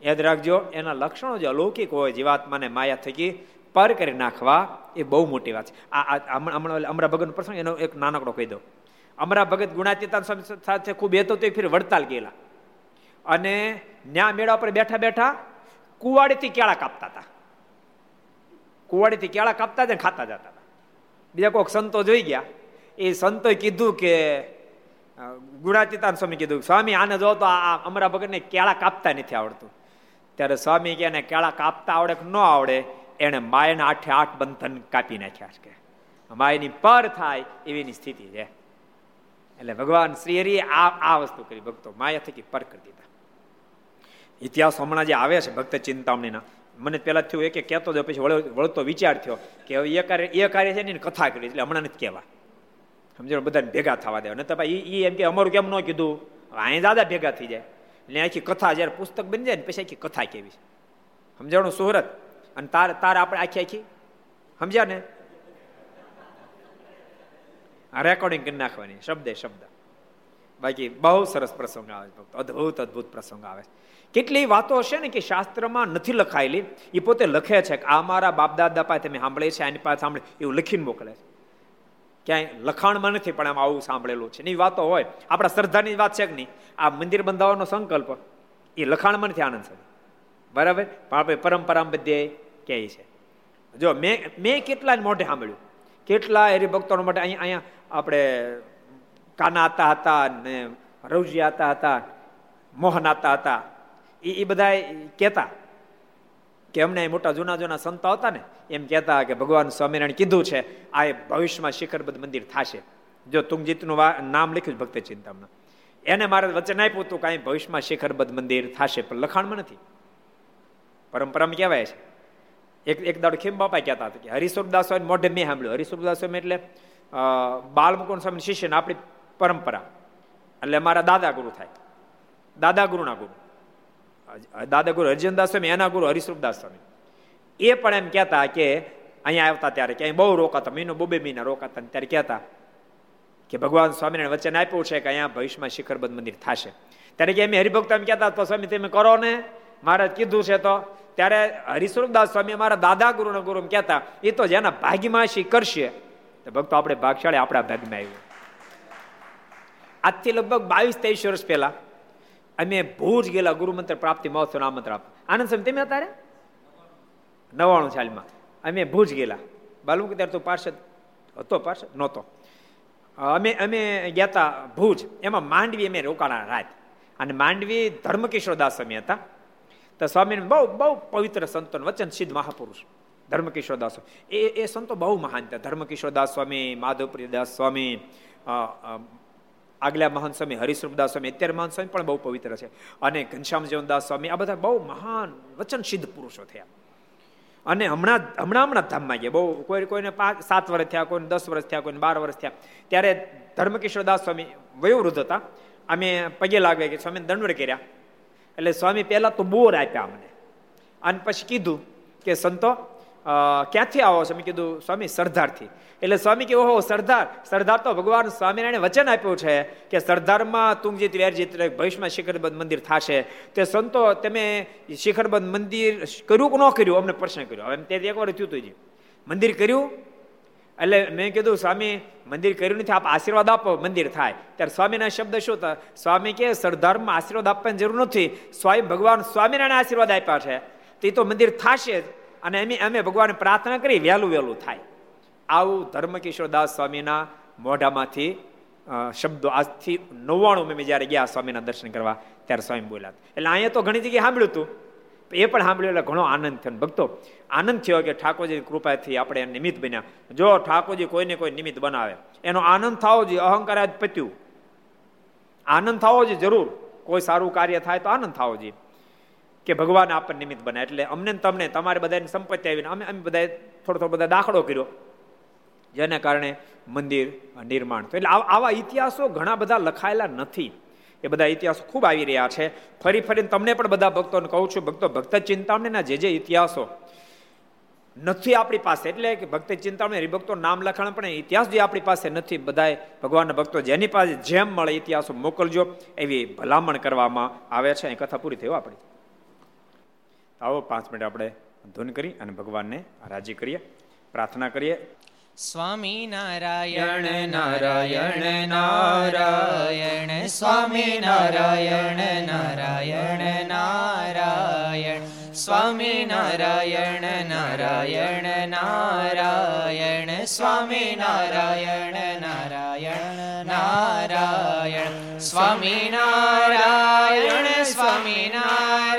યાદ રાખજો, એના લક્ષણો જે અલૌકિક હોય, જીવાત્માને માયા થકી પર કરી નાખવા, એ બહુ મોટી વાત છે. આ હમણાં અમરા ભગત પ્રસંગ, એનો એક નાનકડો કહી દો અમરા ભગત ગુણાતીતા સાથે ખૂબ એ તો ફિર વડતાલ ગયેલા. અને ન્યા મેળા પર બેઠા બેઠા કુવાડીથી કેળા કાપતા હતા. કુવાડીથી કેળા કાપતા જ ખાતા જતા હતા. બીજા કોઈક સંતો જોઈ ગયા. એ સંતોએ કીધું કે ગુણાતીતાન સ્વામી કીધું, સ્વામી, આને જો તો આ અમરા ભગતને કેળા કાપતા નથી આવડતું. ત્યારે સ્વામી કે એને કેળા કાપતા આવડે કે ન આવડે, એને માયના આઠે આઠ બંધન કાપી નાખ્યા છે. કે, માયની પર થાય એવીની સ્થિતિ છે. એટલે ભગવાન શ્રી આ આ વસ્તુ કરી, ભક્તો માયા થકી પર કરી દીધા. ઇતિહાસ હમણાં જે આવે છે ભક્ત ચિંતામણીના, મને પેલા થયું, એક કહેતો જ, પછી વળતો વિચાર થયો કે હવે એ કાર્ય એ કાર્ય છે ને કથા કરી, એટલે હમણાં નથી કહેવા. સમજો બધાને ભેગા થવા દેવા. નતા ભાઈ એ એમ કે, અમારું કેમ ન કીધું? અહીં દાદા ભેગા થઈ જાય. એટલે આખી કથા જ્યારે પુસ્તક બની જાય ને, પછી આખી કથા કેવી છે. સમજાણું સુહરત અને તાર તાર આપણે આખી આખી? સમજ્યા ને? રેકોર્ડિંગ કરી નાખવાની. શબ્દે શબ્દ. બાકી બહુ સરસ પ્રસંગ આવે છે અદભુત અદભુત પ્રસંગ આવે છે. કેટલી વાતો હશે ને કે શાસ્ત્રમાં નથી લખાયેલી. એ પોતે લખે છે કે, આ મારા બાપ દાદા પાસે તમે સાંભળે છે, આની પાસે સાંભળે. એવું લખીને મોકલે છે. ક્યાંય લખાણમાં નથી, પણ આમ આવું સાંભળેલું છે. એની વાતો હોય, આપણા શ્રદ્ધાની વાત છે કે નહીં? આ મંદિર બંધાવવાનો સંકલ્પ, એ લખાણમાં નથી આનંદ છે બરાબર? પણ આપણે પરંપરા બધે કહે છે. જો મેં મેં કેટલા મોઢે સાંભળ્યું. કેટલા હરિભક્તોનો માટે અહીંયા અહીંયા આપણે કાના આતા હતા ને રવજી હતા હતા, મોહન આતા હતા, એ એ બધા કહેતા. કે અમને મોટા જૂના જૂના સંતો હતા ને, એમ કહેતા કે ભગવાન સ્વામિનારાયણ કીધું છે, આ ભવિષ્યમાં શિખરબદ્ધ મંદિર થશે. જો તુંગજીતનું નામ લખ્યું ભક્ત ચિંતામાં એને મારે વચન આપ્યું હતું કાંઈ ભવિષ્યમાં શિખરબદ્ધ મંદિર થશે, પણ લખાણમાં નથી. પરંપરામાં કહેવાય છે. એક એક દાડો ખેમ બાપા કહેતા હતા કે હરિસુરદાસ સ્વામી મોઢે મેં સાંભળ્યું. હરિસુરદાસ સ્વામી એટલે બાલમુકુંદ સ્વામી શિષ્ય આપણી પરંપરા. એટલે મારા દાદા ગુરુ થાય. દાદા ગુરુના ગુરુ. દાદા ગુરુ હરિજનદાસ સ્વામી, એના ગુરુ હરિશ્રુપદાસ સ્વામી. એ પણ એમ કહેતા કે અહીંયા આવતા ત્યારે અહીંયા બહુ રોકાતા મહિનો બબે મહિના રોકાતા ત્યારે કહેતા કે ભગવાન સ્વામિનારાયણ વચન આપ્યું છે કે અહીંયા ભવિષ્યમાં શિખરબદ્ધ મંદિર થશે. ત્યારે કે એમ હરિભક્ત એમ કહેતા, તો સ્વામી તમે કરો ને? મારે કીધું છે તો. ત્યારે હરિસ્વરૂપદાસ સ્વામી અમારા દાદા ગુરુના ગુરુ કહેતા, એ તો જેના ભાગ્યમાં શી કરશે? તો ભક્તો, આપણે ભાગશાળી આપણા ભાગમાં આવ્યું. આજથી લગભગ બાવીસ, ત્રેવીસ વર્ષ પહેલા અમે ભુજ ગયેલા ગુરુમંત્ર પ્રાપ્તિ મહોત્સવ આમંત્ર આપ. આનંદ સમય તમે અત્યારે નવાણું સાલમાં અમે ભુજ ગયેલા. બાલુક ત્યારે તો પાર્ષદ હતો, પાર્ષદ નહોતો. અમે અમે ગયા હતા ભુજ. એમાં માંડવી અમે રોકાણા રાત. અને માંડવી ધર્મકિશોર દાસ સ્વામી હતા. તો સ્વામી બહુ બહુ પવિત્ર સંતો વચન, સિદ્ધ મહાપુરુષ. ધર્મકિશોર દાસ એ એ સંતો બહુ મહાન હતા. ધર્મકિશોર દાસ સ્વામી, માધવપ્રિય દાસ સ્વામી આગલા મહાન સ્વામી હરિશ્રમદાસ સ્વામી, અત્યારે મહાન સ્વામી પણ બહુ પવિત્ર છે. અને ઘનશ્યામ જીવનદાસ સ્વામી, આ બધા બહુ મહાન વચન સિદ્ધ પુરુષો થયા. અને હમણાં હમણાં હમણાં ધામમાં ગયા. બહુ, કોઈ, કોઈને પાંચ, સાત વર્ષ થયા, કોઈને દસ વર્ષ થયા, કોઈને બાર વર્ષ થયા. ત્યારે ધર્મકિશોરદાસ સ્વામી વયોવૃદ્ધ હતા. અમે પગે લાગ્યા કે સ્વામી દંડવડ કર્યા. એટલે સ્વામી પહેલા તો બોર આપ્યા અમને. અને પછી કીધું કે, સંતો ક્યાંથી આવો છો? મેં કીધું, સ્વામી, સરદારથી. એટલે સ્વામી કે, ઓહો, સરદાર. સરદાર તો ભગવાન સ્વામિનારાયણે વચન આપ્યું છે કે સરદારમાં તુંગજીત વેરજીત ભવિષ્યમાં શિખરબંધ મંદિર થશે, તે સંતો તમે શિખરબંધ મંદિર કર્યું કે ન કર્યું? અમને પ્રશ્ન કર્યો. હવે તે એક વાર થયું હતું મંદિર કર્યું? એટલે મેં કીધું, સ્વામી, મંદિર કર્યું નથી, આપ આશીર્વાદ આપો, મંદિર થાય. ત્યારે સ્વામીના શબ્દ શું હતા? સ્વામી કે, સરદારમાં આશીર્વાદ આપવાની જરૂર નથી. સ્વામી ભગવાન સ્વામિનારાયણ આશીર્વાદ આપ્યા છે. તો તો મંદિર થશે અને એમ અમે ભગવાન પ્રાર્થના કરી, વહેલું વહેલું થાય. આવું ધર્મકિશોરદાસ સ્વામીના મોઢામાંથી શબ્દો આજથી નવ્વાણું મેં જ્યારે ગયા સ્વામીના દર્શન કરવા, ત્યારે સ્વામી બોલ્યા. એટલે અહીંયા તો ઘણી જગ્યાએ સાંભળ્યું હતું એ પણ સાંભળ્યું એટલે ઘણો આનંદ થયો. ભક્તો, આનંદ થયો કે ઠાકોરજી કૃપાથી આપણે નિમિત્ત બન્યા. જો ઠાકોરજી કોઈને કોઈ નિમિત્ત બનાવે, એનો આનંદ થવો જોઈએ, અહંકાર જ પત્યું. આનંદ થવો જોઈએ, જરૂર. કોઈ સારું કાર્ય થાય તો આનંદ થવો જોઈએ. કે ભગવાન આપણને નિમિત્ત બને. એટલે અમને તમને, તમારે બધાની સંપત્તિ આવીને અમે અમે બધા થોડો થોડો બધા દાખલો કર્યો. જેને કારણે મંદિર નિર્માણ તો એટલે આવા ઇતિહાસો ઘણા બધા લખાયેલા નથી. એ બધા ઇતિહાસો ખૂબ આવી રહ્યા છે. ફરી ફરીને તમને પણ બધા ભક્તોને કહું છું, ભક્તો, ભક્ત ચિંતામણીના જે જે ઇતિહાસો નથી આપણી પાસે. એટલે કે ભક્ત ચિંતામણી, હરિભક્તો નામ લખાણ પણ ઇતિહાસ જે આપણી પાસે નથી. બધાએ ભગવાનના ભક્તો જેની પાસે જેમ મળે ઇતિહાસો મોકલજો એવી ભલામણ કરવામાં આવે છે. એ કથા પૂરી થયો આપણી. આવો પાંચ મિનિટ આપણે ધૂન કરી અને ભગવાનને રાજી કરીએ પ્રાર્થના કરીએ. સ્વામી નારાયણ નારાયણ નારાયણ સ્વામી નારાયણ નારાયણ નારાયણ. સ્વામી નારાયણ નારાયણ નારાયણ. સ્વામી નારાયણ નારાયણ નારાયણ. સ્વામી નારાયણ સ્વામી નારાયણ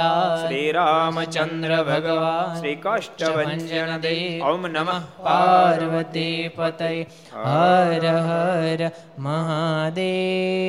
બાલકૃષ્ણલાલ શ્રી રામચંદ્ર ચંદ્ર ભગવાન શ્રી કાષ્ટભંજન દે ઓમ નમઃ પાર્વતી પતય હર હર મહાદેવ